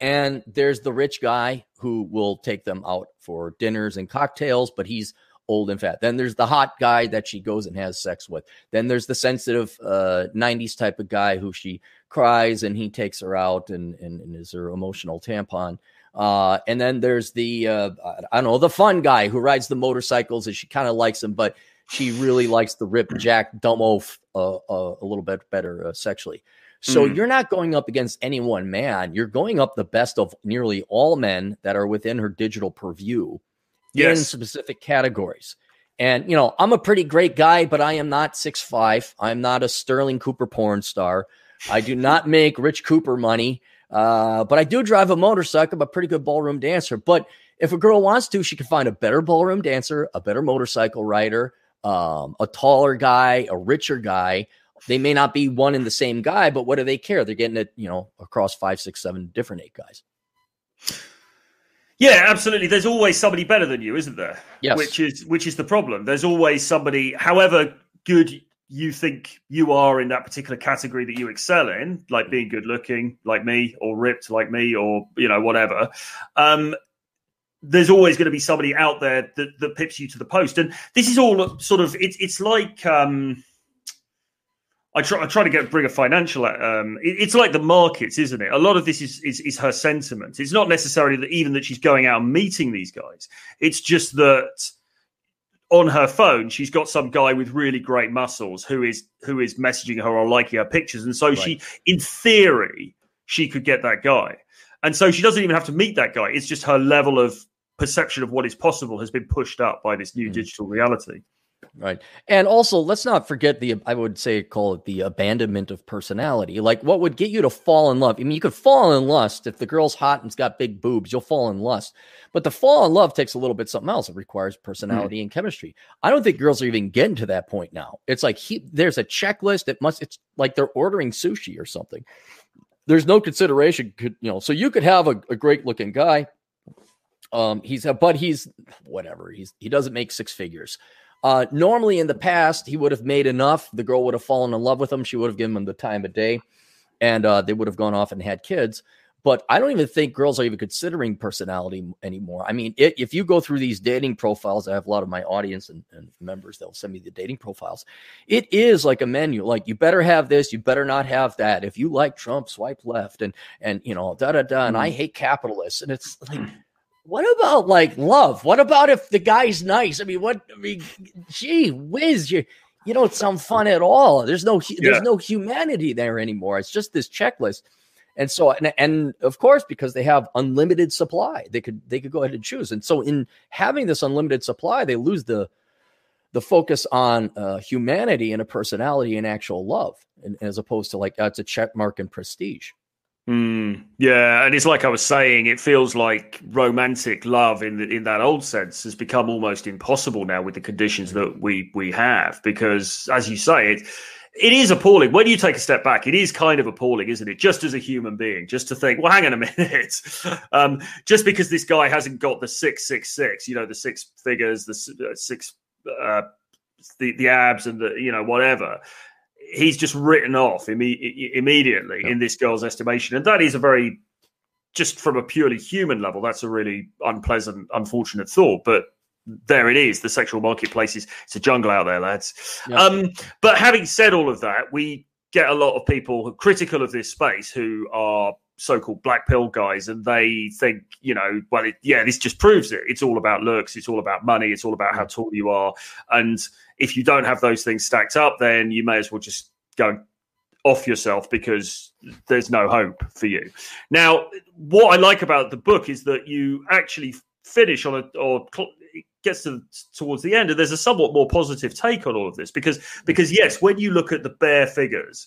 and there's the rich guy who will take them out for dinners and cocktails but he's old and fat. Then there's the hot guy that she goes and has sex with. Then there's the sensitive uh, 90s type of guy who she cries and he takes her out and, and, and is her emotional tampon. Uh, and then there's the, uh, I don't know, the fun guy who rides the motorcycles and she kind of likes him, but she really likes the rip Jack dumb oaf uh, uh, a little bit better uh, sexually. So mm. you're not going up against any one man. You're going up the best of nearly all men that are within her digital purview yes. in specific categories. And you know, I'm a pretty great guy, but I am not six five. I'm not a Sterling Cooper porn star. I do not make Rich Cooper money, uh, but I do drive a motorcycle. I'm a pretty good ballroom dancer. But if a girl wants to, she can find a better ballroom dancer, a better motorcycle rider, um, a taller guy, a richer guy. They may not be one and the same guy, but what do they care? They're getting it, you know, across five, six, seven different eight guys. Yeah, absolutely. There's always somebody better than you, isn't there? Yes. Which is which is the problem. There's always somebody, however good you think you are in that particular category that you excel in, like being good looking, like me, or ripped like me, or you know whatever. Um, there's always going to be somebody out there that, that pips you to the post, and this is all sort of it's it's like. Um, I try, I try to get bring a financial. Um, it, it's like the markets, isn't it? A lot of this is, is, is her sentiment. It's not necessarily that even that she's going out and meeting these guys. It's just that on her phone she's got some guy with really great muscles who is who is messaging her or liking her pictures, and so right. she, in theory, she could get that guy. And so she doesn't even have to meet that guy. It's just her level of perception of what is possible has been pushed up by this new mm. digital reality. Right. And also, let's not forget the, I would say, call it the abandonment of personality. Like, what would get you to fall in love? I mean, you could fall in lust. If the girl's hot and's got big boobs, you'll fall in lust. But the fall in love takes a little bit something else. It requires personality mm. and chemistry. I don't think girls are even getting to that point now. It's like he, there's a checklist that must, it's like they're ordering sushi or something. There's no consideration, could, you know, so you could have a, a great looking guy. Um, he's a, but he's whatever. He's, he doesn't make six figures uh, normally in the past, he would have made enough. The girl would have fallen in love with him. She would have given him the time of day, and uh, they would have gone off and had kids. But I don't even think girls are even considering personality anymore. I mean, it, if you go through these dating profiles, I have a lot of my audience and, and members they'll send me the dating profiles. It is like a menu. Like you better have this, you better not have that. If you like Trump, swipe left, and and you know da da da. And I mm-hmm. hate capitalists, and it's like what about like love? What about if the guy's nice? I mean, what? I mean, gee whiz, you you don't sound fun at all. There's no there's yeah. no humanity there anymore. It's just this checklist. And so and, and of course because they have unlimited supply, they could they could go ahead and choose. And so in having this unlimited supply, they lose the the focus on uh, humanity and a personality and actual love, and, as opposed to like uh, a check mark and prestige. Mm, yeah, and it's like I was saying, it feels like romantic love in the, in that old sense has become almost impossible now with the conditions that we we have. Because, as you say, it it is appalling when you take a step back. It is kind of appalling, isn't it? Just as a human being, just to think, well, hang on a minute, um, just because this guy hasn't got the six six six, you know, the six figures, the uh, six, uh, the the abs, and the you know whatever, he's just written off imme- immediately yeah. in this girl's estimation, and that is a very just from a purely human level, that's a really unpleasant, unfortunate thought. But there it is. The sexual marketplace is it's a jungle out there, lads. Yeah. Um, but having said all of that, we get a lot of people critical of this space who are so-called black pill guys, and they think, you know, well, it, yeah, this just proves it. It's all about looks. It's all about money. It's all about how tall you are. And if you don't have those things stacked up, then you may as well just go off yourself because there's no hope for you. Now, what I like about the book is that you actually finish on a or it gets to towards the end and there's a somewhat more positive take on all of this because because yes when you look at the bare figures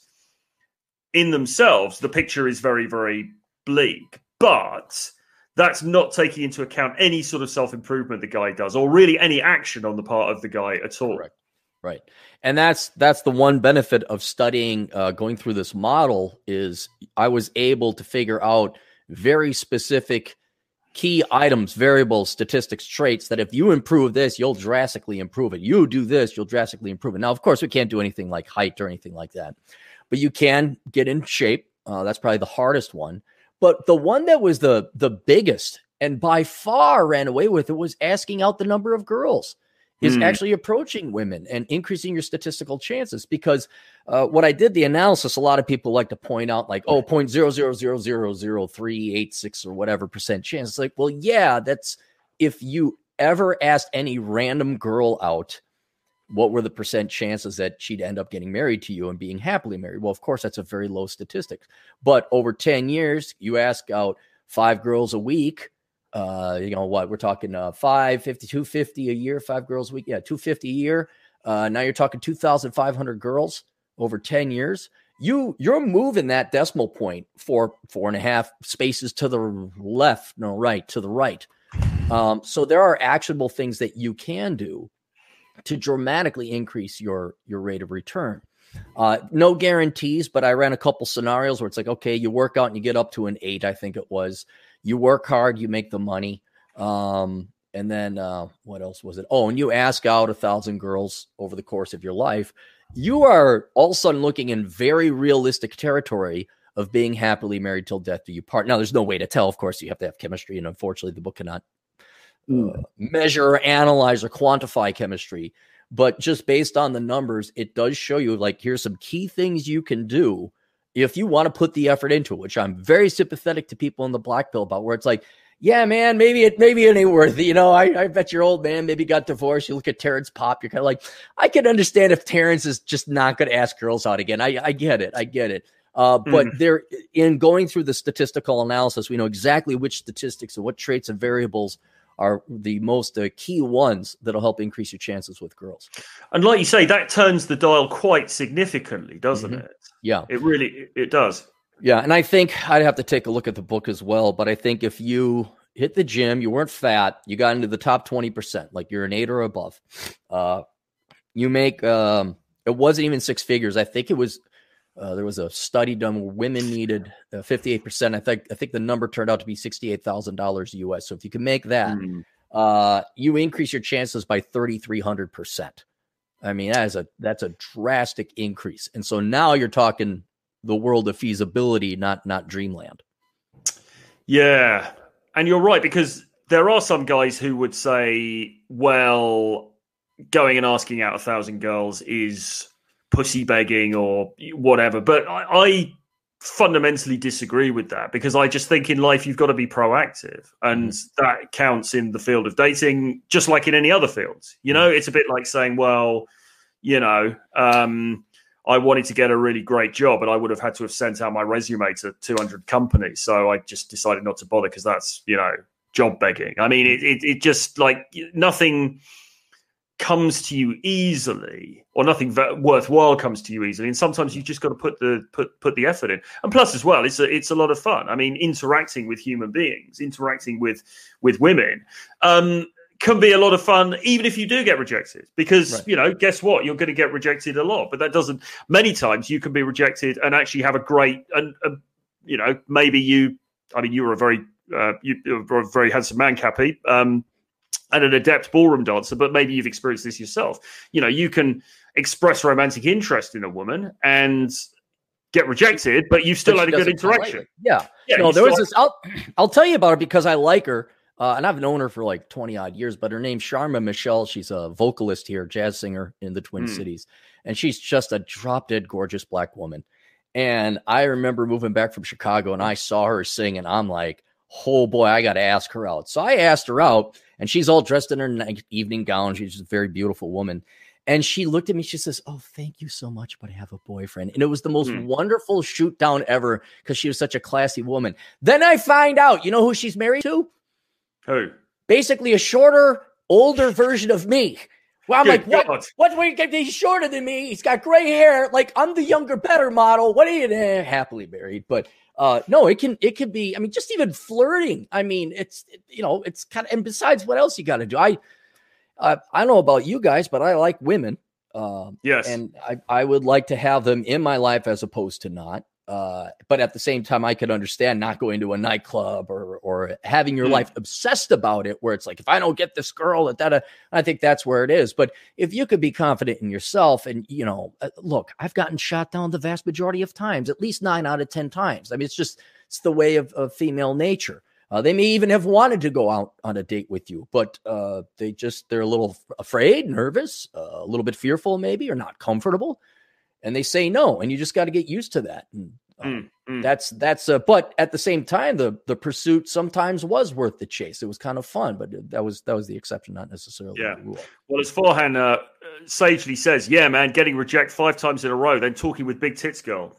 in themselves the picture is very very bleak but that's not taking into account any sort of self-improvement the guy does or really any action on the part of the guy at all Correct. right and that's that's the one benefit of studying uh, going through this model is i was able to figure out very specific key items, variables, statistics, traits that if you improve this, you'll drastically improve it. You do this, you'll drastically improve it. Now, of course, we can't do anything like height or anything like that, but you can get in shape. Uh, that's probably the hardest one. But the one that was the the biggest and by far ran away with it was asking out the number of girls is mm. actually approaching women and increasing your statistical chances. Because uh, what I did the analysis, a lot of people like to point out like, oh, point zero zero zero zero zero three eight six or whatever percent chance. It's like, well, yeah, that's if you ever asked any random girl out, what were the percent chances that she'd end up getting married to you and being happily married? Well, of course, that's a very low statistic. But over 10 years, you ask out five girls a week uh, you know what we're talking uh, 550 250 a year five girls a week yeah 250 a year uh, now you're talking 2500 girls over 10 years you you're moving that decimal point for four and a half spaces to the left no right to the right um, so there are actionable things that you can do to dramatically increase your your rate of return uh, no guarantees but i ran a couple scenarios where it's like okay you work out and you get up to an eight i think it was you work hard, you make the money. Um, and then uh, what else was it? Oh, and you ask out a thousand girls over the course of your life. You are all of a sudden looking in very realistic territory of being happily married till death do you part. Now, there's no way to tell. Of course, you have to have chemistry, and unfortunately, the book cannot uh, measure, analyze, or quantify chemistry. But just based on the numbers, it does show you like here's some key things you can do if you want to put the effort into it, which I'm very sympathetic to people in the black pill about, where it's like, yeah, man, maybe it maybe it ain't worth it. You know, I, I bet your old man maybe got divorced. You look at Terrence Popp, you're kind of like, I can understand if Terrence is just not going to ask girls out again. I, I get it, I get it. Uh, but mm. there, in going through the statistical analysis, we know exactly which statistics and what traits and variables are the most uh, key ones that'll help increase your chances with girls. And like you say, that turns the dial quite significantly, doesn't mm-hmm. it? Yeah, it really it does. Yeah, and I think I'd have to take a look at the book as well. But I think if you hit the gym, you weren't fat, you got into the top twenty percent, like you're an eight or above, uh, you make um, it wasn't even six figures. I think it was uh, there was a study done where women needed uh, 58%. I think I think the number turned out to be $68,000 US. So if you can make that, mm. uh, you increase your chances by 3,300%. I mean, that is a that's a drastic increase. And so now you're talking the world of feasibility, not not dreamland. Yeah. And you're right because there are some guys who would say, well, going and asking out a thousand girls is pussy begging or whatever. But I, I, fundamentally disagree with that because I just think in life you've got to be proactive, and mm. that counts in the field of dating just like in any other fields. You know, mm. it's a bit like saying, well, you know. Um, I wanted to get a really great job, and I would have had to have sent out my resume to 200 companies. So I just decided not to bother because that's, you know, job begging. I mean, it, it, it just like nothing comes to you easily or nothing worthwhile comes to you easily and sometimes you've just got to put the put put the effort in and plus as well it's a it's a lot of fun i mean interacting with human beings interacting with with women um can be a lot of fun, even if you do get rejected. Because Right. you know, guess what? You're going to get rejected a lot, but that doesn't. Many times you can be rejected and actually have a great and, and you know maybe you. I mean, you were a very uh, you, were a very handsome man, Cappy, um, and an adept ballroom dancer. But maybe you've experienced this yourself. You know, you can express romantic interest in a woman and get rejected, but you've still But had a good interaction. Yeah. Yeah, no, there was this. I'll I'll tell you about her because I like her, uh, and I've known her for like twenty odd years. But her name's Sharma Michelle. She's a vocalist here, jazz singer in the Twin Hmm. Cities, and she's just a drop dead gorgeous black woman. And I remember moving back from Chicago, and I saw her sing, and I'm like, oh boy, I got to ask her out. So I asked her out, and she's all dressed in her night evening gown. She's just a very beautiful woman. And she looked at me. She says, "Oh, thank you so much, but I have a boyfriend." And it was the most Hmm. wonderful shoot down ever because she was such a classy woman. Then I find out, you know who she's married to? Who? Basically, a shorter, older version of me. Well, I'm Good like, what? God. What? What? He's shorter than me. He's got gray hair. Like I'm the younger, better model. What are you? Eh, happily married, but uh, no, it can. It can be. I mean, just even flirting. I mean, it's you know, it's kind of. And besides, what else you got to do? I, uh, I don't know about you guys, but I like women. Um, Yes. and I, I would like to have them in my life as opposed to not. Uh, but at the same time, I could understand not going to a nightclub or or having your Hmm. life obsessed about it, where it's like if I don't get this girl, that that I think that's where it is. But if you could be confident in yourself, and you know, uh, look, I've gotten shot down the vast majority of times, at least nine out of ten times. I mean, it's just it's the way of, of female nature. Uh, they may even have wanted to go out on a date with you, but uh, they just they're a little afraid, nervous, uh, a little bit fearful, maybe, or not comfortable, and they say no. And you just got to get used to that. And, uh, Mm, mm. That's that's. Uh, but at the same time, the the pursuit sometimes was worth the chase. It was kind of fun, but that was that was the exception, not necessarily Yeah. the rule. Well, as Forehand uh, sagely says, yeah, man, getting reject five times in a row, then talking with big tits girl.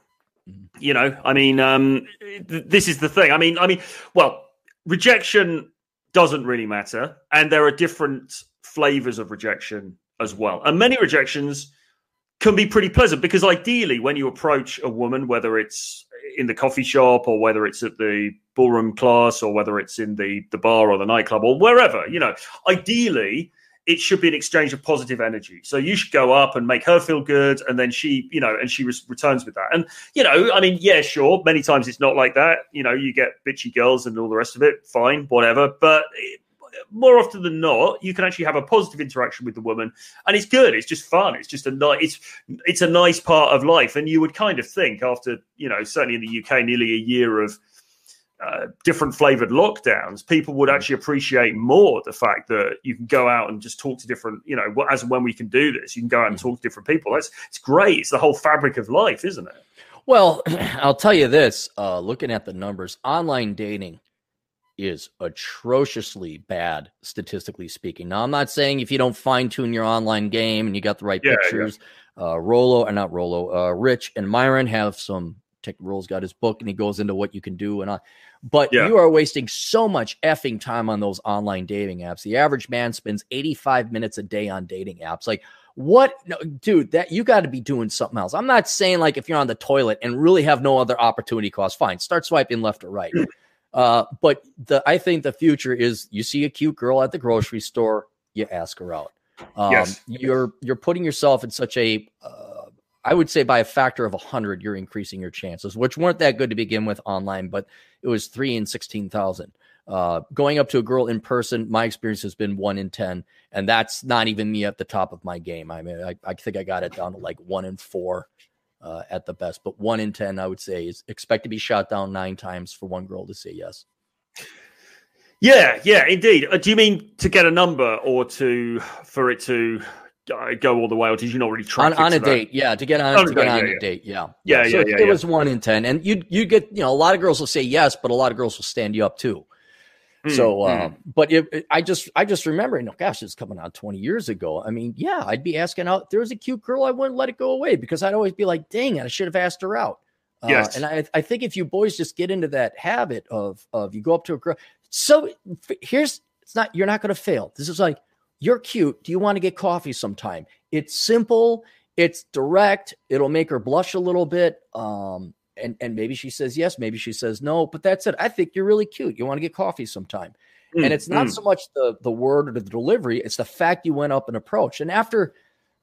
Mhm. You know, I mean, um, th- this is the thing. I mean, I mean, well, rejection doesn't really matter, and there are different flavors of rejection as well, and many rejections can be pretty pleasant because ideally, when you approach a woman, whether it's in the coffee shop or whether it's at the ballroom class or whether it's in the the bar or the nightclub or wherever, you know, ideally it should be an exchange of positive energy. So you should go up and make her feel good, and then she, you know, and she returns with that. And you know, I mean, yeah, sure. Many times it's not like that. You know, you get bitchy girls and all the rest of it. Fine, whatever. But it, more often than not, you can actually have a positive interaction with the woman, and it's good. It's just fun. It's just a nice. It's it's a nice part of life. And you would kind of think after you know, certainly in the UK, nearly a year of uh, different flavored lockdowns, people would actually appreciate more the fact that you can go out and just talk to different, you know, as and when we can do this, you can go out and talk to different people. That's it's great. It's the whole fabric of life, isn't it? Well, I'll tell you this: uh, looking at the numbers, online dating is atrociously bad, statistically speaking. Now, I'm not saying if you don't fine tune your online game and you got the right Yeah, yeah. pictures, uh, Rollo or not Rollo, uh, Rich and Myron have some. Tech Rollo's got his book and he goes into what you can do and all. But Yeah. you are wasting so much effing time on those online dating apps. The average man spends 85 minutes a day on dating apps. Like, what, no, dude? That you got to be doing something else. I'm not saying like if you're on the toilet and really have no other opportunity cost, fine, start swiping left or right. Uh, but the I think the future is you see a cute girl at the grocery store, you ask her out. Um, Yes. you're you're putting yourself in such a uh, I would say by a factor of 100, you're increasing your chances, which weren't that good to begin with online, but it was three in 16,000. Uh, going up to a girl in person, my experience has been one in 10, and that's not even me at the top of my game. I mean, I, I think I got it down to like one in four uh, at the best, but one in 10, I would say, is expect to be shot down nine times for one girl to say yes. Yeah, yeah, indeed. Uh, do you mean to get a number or to for it to uh, go all the way, or did you not really track on, on a that? date, yeah, to get on On a to get date, on yeah, a yeah. date, yeah, Yeah, So yeah, it, yeah, it was one in ten, and you you get you know a lot of girls will say yes, but a lot of girls will stand you up too. Mm, So, uh, but it, it- I just I just remember, you know, gosh, it's coming out twenty years ago. I mean, yeah, I'd be asking out. There was a cute girl, I wouldn't let it go away because I'd always be like, dang I should have asked her out. Uh, Yes. and I I think if you boys just get into that habit of of you go up to a girl, so here's it's not you're not going to fail. This is like you're cute. Do you want to get coffee sometime? It's simple. It's direct. It'll make her blush a little bit. Um, and and maybe she says yes, maybe she says no, but that's it. I think you're really cute. You want to get coffee sometime. Mm, and it's not mm. so much the the word or the delivery; it's the fact you went up and approached. And after,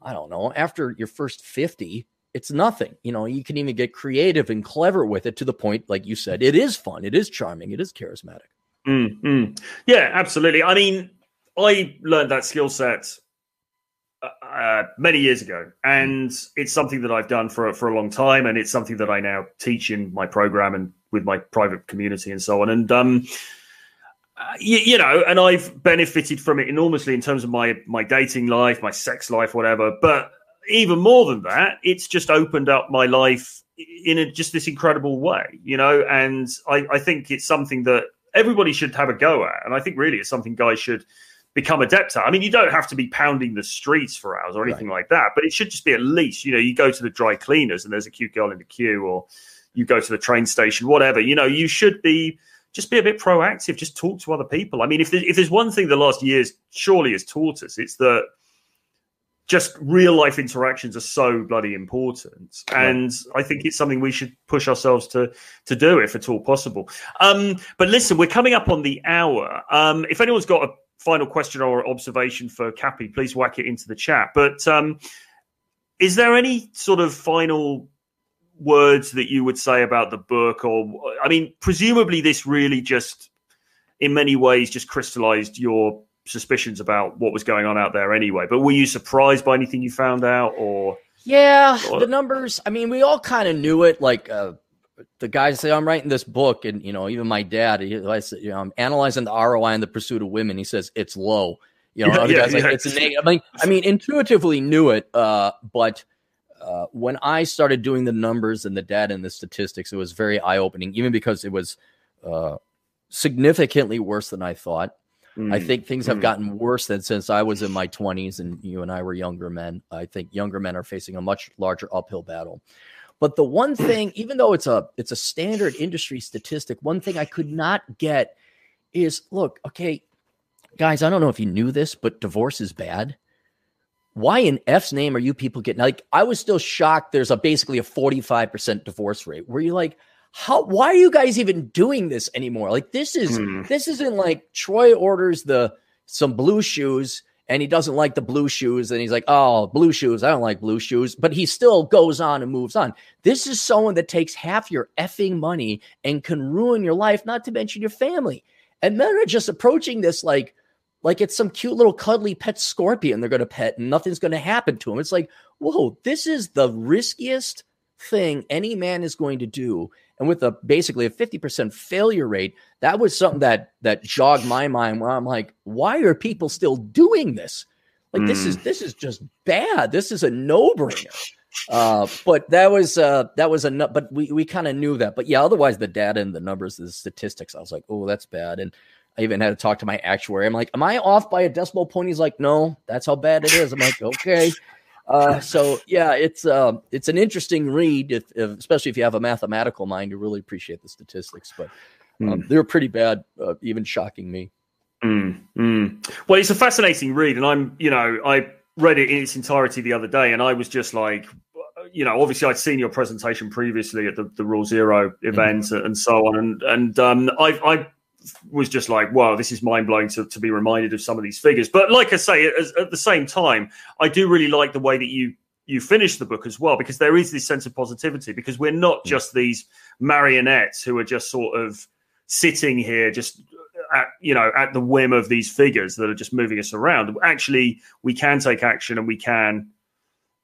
I don't know, after your first fifty, it's nothing. You know, you can even get creative and clever with it to the point, like you said, it is fun, it is charming, it is charismatic. Mm, yeah, absolutely. I mean, I learned that skill set uh, many years ago, and it's something that I've done for for a long time, and it's something that I now teach in my program and with my private community and so on. And um, uh, you, you, know, and I've benefited from it enormously in terms of my my dating life, my sex life, whatever. But even more than that, it's just opened up my life in a, just this incredible way, you know. And I, I think it's something that everybody should have a go at, and I think really it's something guys should become adept at. I mean, you don't have to be pounding the streets for hours or anything right. like that, but it should just be at least, you know, you go to the dry cleaners and there's a cute girl in the queue, or you go to the train station, whatever. You know, you should be just be a bit proactive. Just talk to other people. I mean, if there's, if there's one thing the last years surely has taught us, it's that just real life interactions are so bloody important and i think it's something we should push ourselves to to do if at all possible um but listen we're coming up on the hour um if anyone's got a final question or observation for Cappy, please whack it into the chat. But um, is there any sort of final words that you would say about the book? Or, I mean, presumably this really just, in many ways, just crystallized your suspicions about what was going on out there anyway. But were you surprised by anything you found out or? Yeah, the numbers. I mean, we all kind of knew it. Like, uh, the guys say I'm writing this book, and you know, even my dad, he, I said, you know, I'm analyzing the ROI in the pursuit of women. He says it's low. You know, yeah, yeah, guys yeah. like it's a negative. I mean, I mean, intuitively knew it, uh, but uh, when I started doing the numbers and the data and the statistics, it was very eye opening, even because it was uh, significantly worse than I thought. Mm, I think things have mm. gotten worse than since I was in my 20s and you and I were younger men. I think younger men are facing a much larger uphill battle. But the one thing, even though it's a it's a standard industry statistic, one thing I could not get is look, okay, guys, I don't know if you knew this, but divorce is bad. Why in F's name are you people getting like I was still shocked there's a basically a 45% divorce rate where you're like, how why are you guys even doing this anymore? Like this is mm. this isn't like Troy orders the some blue shoes and he doesn't like the blue shoes and he's like oh blue shoes i don't like blue shoes but he still goes on and moves on. This is someone that takes half your effing money and can ruin your life not to mention your family. And men are just approaching this like like it's some cute little cuddly pet scorpion they're going to pet and nothing's going to happen to him. It's like whoa this is the riskiest thing any man is going to do and with a basically a 50% failure rate that was something that that jogged my mind where i'm like why are people still doing this? Like mm. this is hmm. this is just bad. This is a no-brainer. Uh, but that was uh, that was a but we, we kind of knew that. But yeah otherwise the data and the numbers the statistics i was like oh that's bad. And i even had to talk to my actuary. I'm like am i off by a decimal point he's like no that's how bad it is. I'm like okay uh, so yeah, it's uh, it's an interesting read, if, if, especially if you have a mathematical mind. You really appreciate the statistics, but um, mm. they're pretty bad, uh, even shocking me. Mm, mm. Well, it's a fascinating read, and I'm you know I read it in its entirety the other day, and I was just like, you know, obviously I'd seen your presentation previously at the, the Rule Zero event mm-hmm. and so on, and and um, I I was just like, wow, this is mind blowing to, to be reminded of some of these figures. But like I say, at, at the same time, I do really like the way that you you finish the book as well because there is this sense of positivity because we're not mm. just these marionettes who are just sort of sitting here just at you know at the whim of these figures that are just moving us around actually we can take action and we can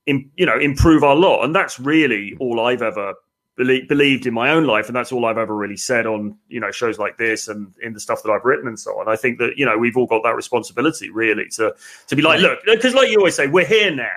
you know improve our lot and that's really all i've ever believed in my own life, and that's all I've ever really said on you know shows like this and in the stuff that I've written and so on. I think that you know we've all got that responsibility really to to be like, look, because like you always say, we're here now.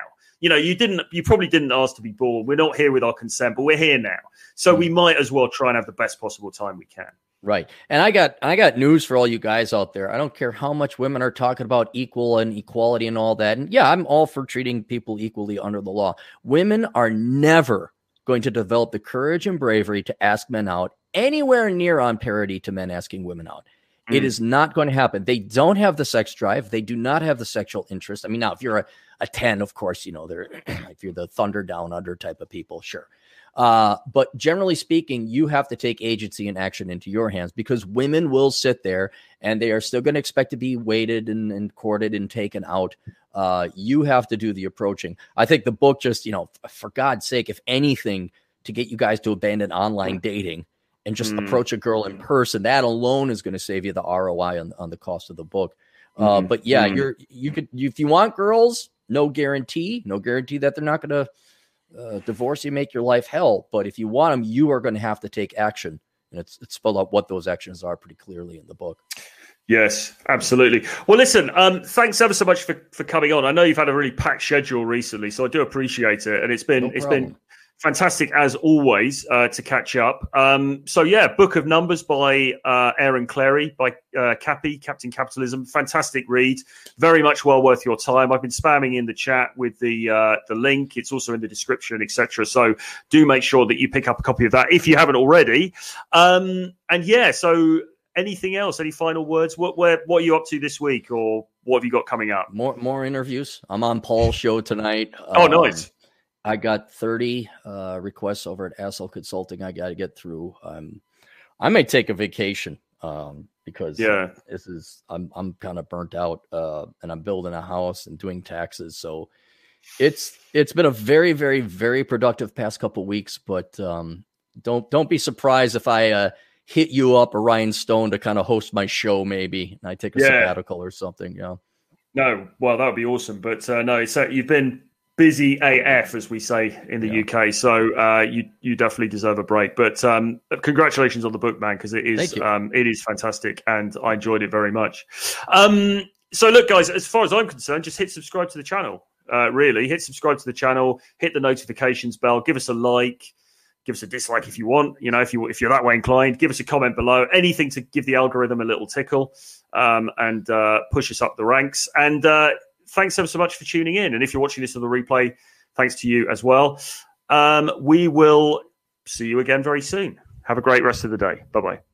You know, you didn't, you probably didn't ask to be born. We're not here with our consent, but we're here now, so hmm. we might as well try and have the best possible time we can. Right. And I got I got news for all you guys out there. I don't care how much women are talking about equal and equality and all that. And yeah, I'm all for treating people equally under the law. Women are never going to develop the courage and bravery to ask men out anywhere near on parity to men asking women out. Mm. It is not going to happen. They don't have the sex drive. They do not have the sexual interest. I mean, now if you're a, a 10, of course, you know, they're if you're the thunder down under type of people, sure. Uh, but generally speaking, you have to take agency and action into your hands because women will sit there and they are still going to expect to be weighted and, and courted and taken out. Uh, you have to do the approaching. I think the book just, you know, for God's sake, if anything, to get you guys to abandon online dating and just mm. approach a girl in person, that alone is going to save you the ROI on, on the cost of the book. Uh, mm. But yeah, mm. you're you could if you want girls, no guarantee, no guarantee that they're not going to uh, divorce you, make your life hell. But if you want them, you are going to have to take action, and it's it's spelled out what those actions are pretty clearly in the book. Yes, absolutely. Well, listen, um, thanks ever so much for, for coming on. I know you've had a really packed schedule recently, so I do appreciate it, and it's been no it's been fantastic as always uh, to catch up. Um, so yeah, Book of Numbers by uh, Aaron Clarey by uh, Cappy, Captain Capitalism. Fantastic read, very much well worth your time. I've been spamming in the chat with the uh, the link. It's also in the description, etc. So do make sure that you pick up a copy of that if you haven't already. Um, and yeah, so anything else? Any final words? What where, what are you up to this week, or what have you got coming up? More more interviews. I'm on Paul's show tonight. Oh, um, nice. I got 30 uh, requests over at Asshole Consulting. I got to get through. Um, I may take a vacation um, because yeah, this is I'm I'm kind of burnt out, uh, and I'm building a house and doing taxes. So it's it's been a very very very productive past couple weeks. But um, don't don't be surprised if I uh, hit you up or Ryan Stone to kind of host my show. Maybe and I take a yeah. sabbatical or something. Yeah. No, well that would be awesome. But uh, no, so you've been busy AF, as we say in the yeah. UK. So uh, you you definitely deserve a break. But um, congratulations on the book, man, because it is um, it is fantastic, and I enjoyed it very much. Um, so look, guys, as far as I'm concerned, just hit subscribe to the channel. Uh, really, hit subscribe to the channel, hit the notifications bell, give us a like. Give us a dislike if you want. You know, if you if you're that way inclined, give us a comment below. Anything to give the algorithm a little tickle um, and uh, push us up the ranks. And uh, thanks ever so much for tuning in. And if you're watching this on the replay, thanks to you as well. Um, we will see you again very soon. Have a great rest of the day. Bye bye.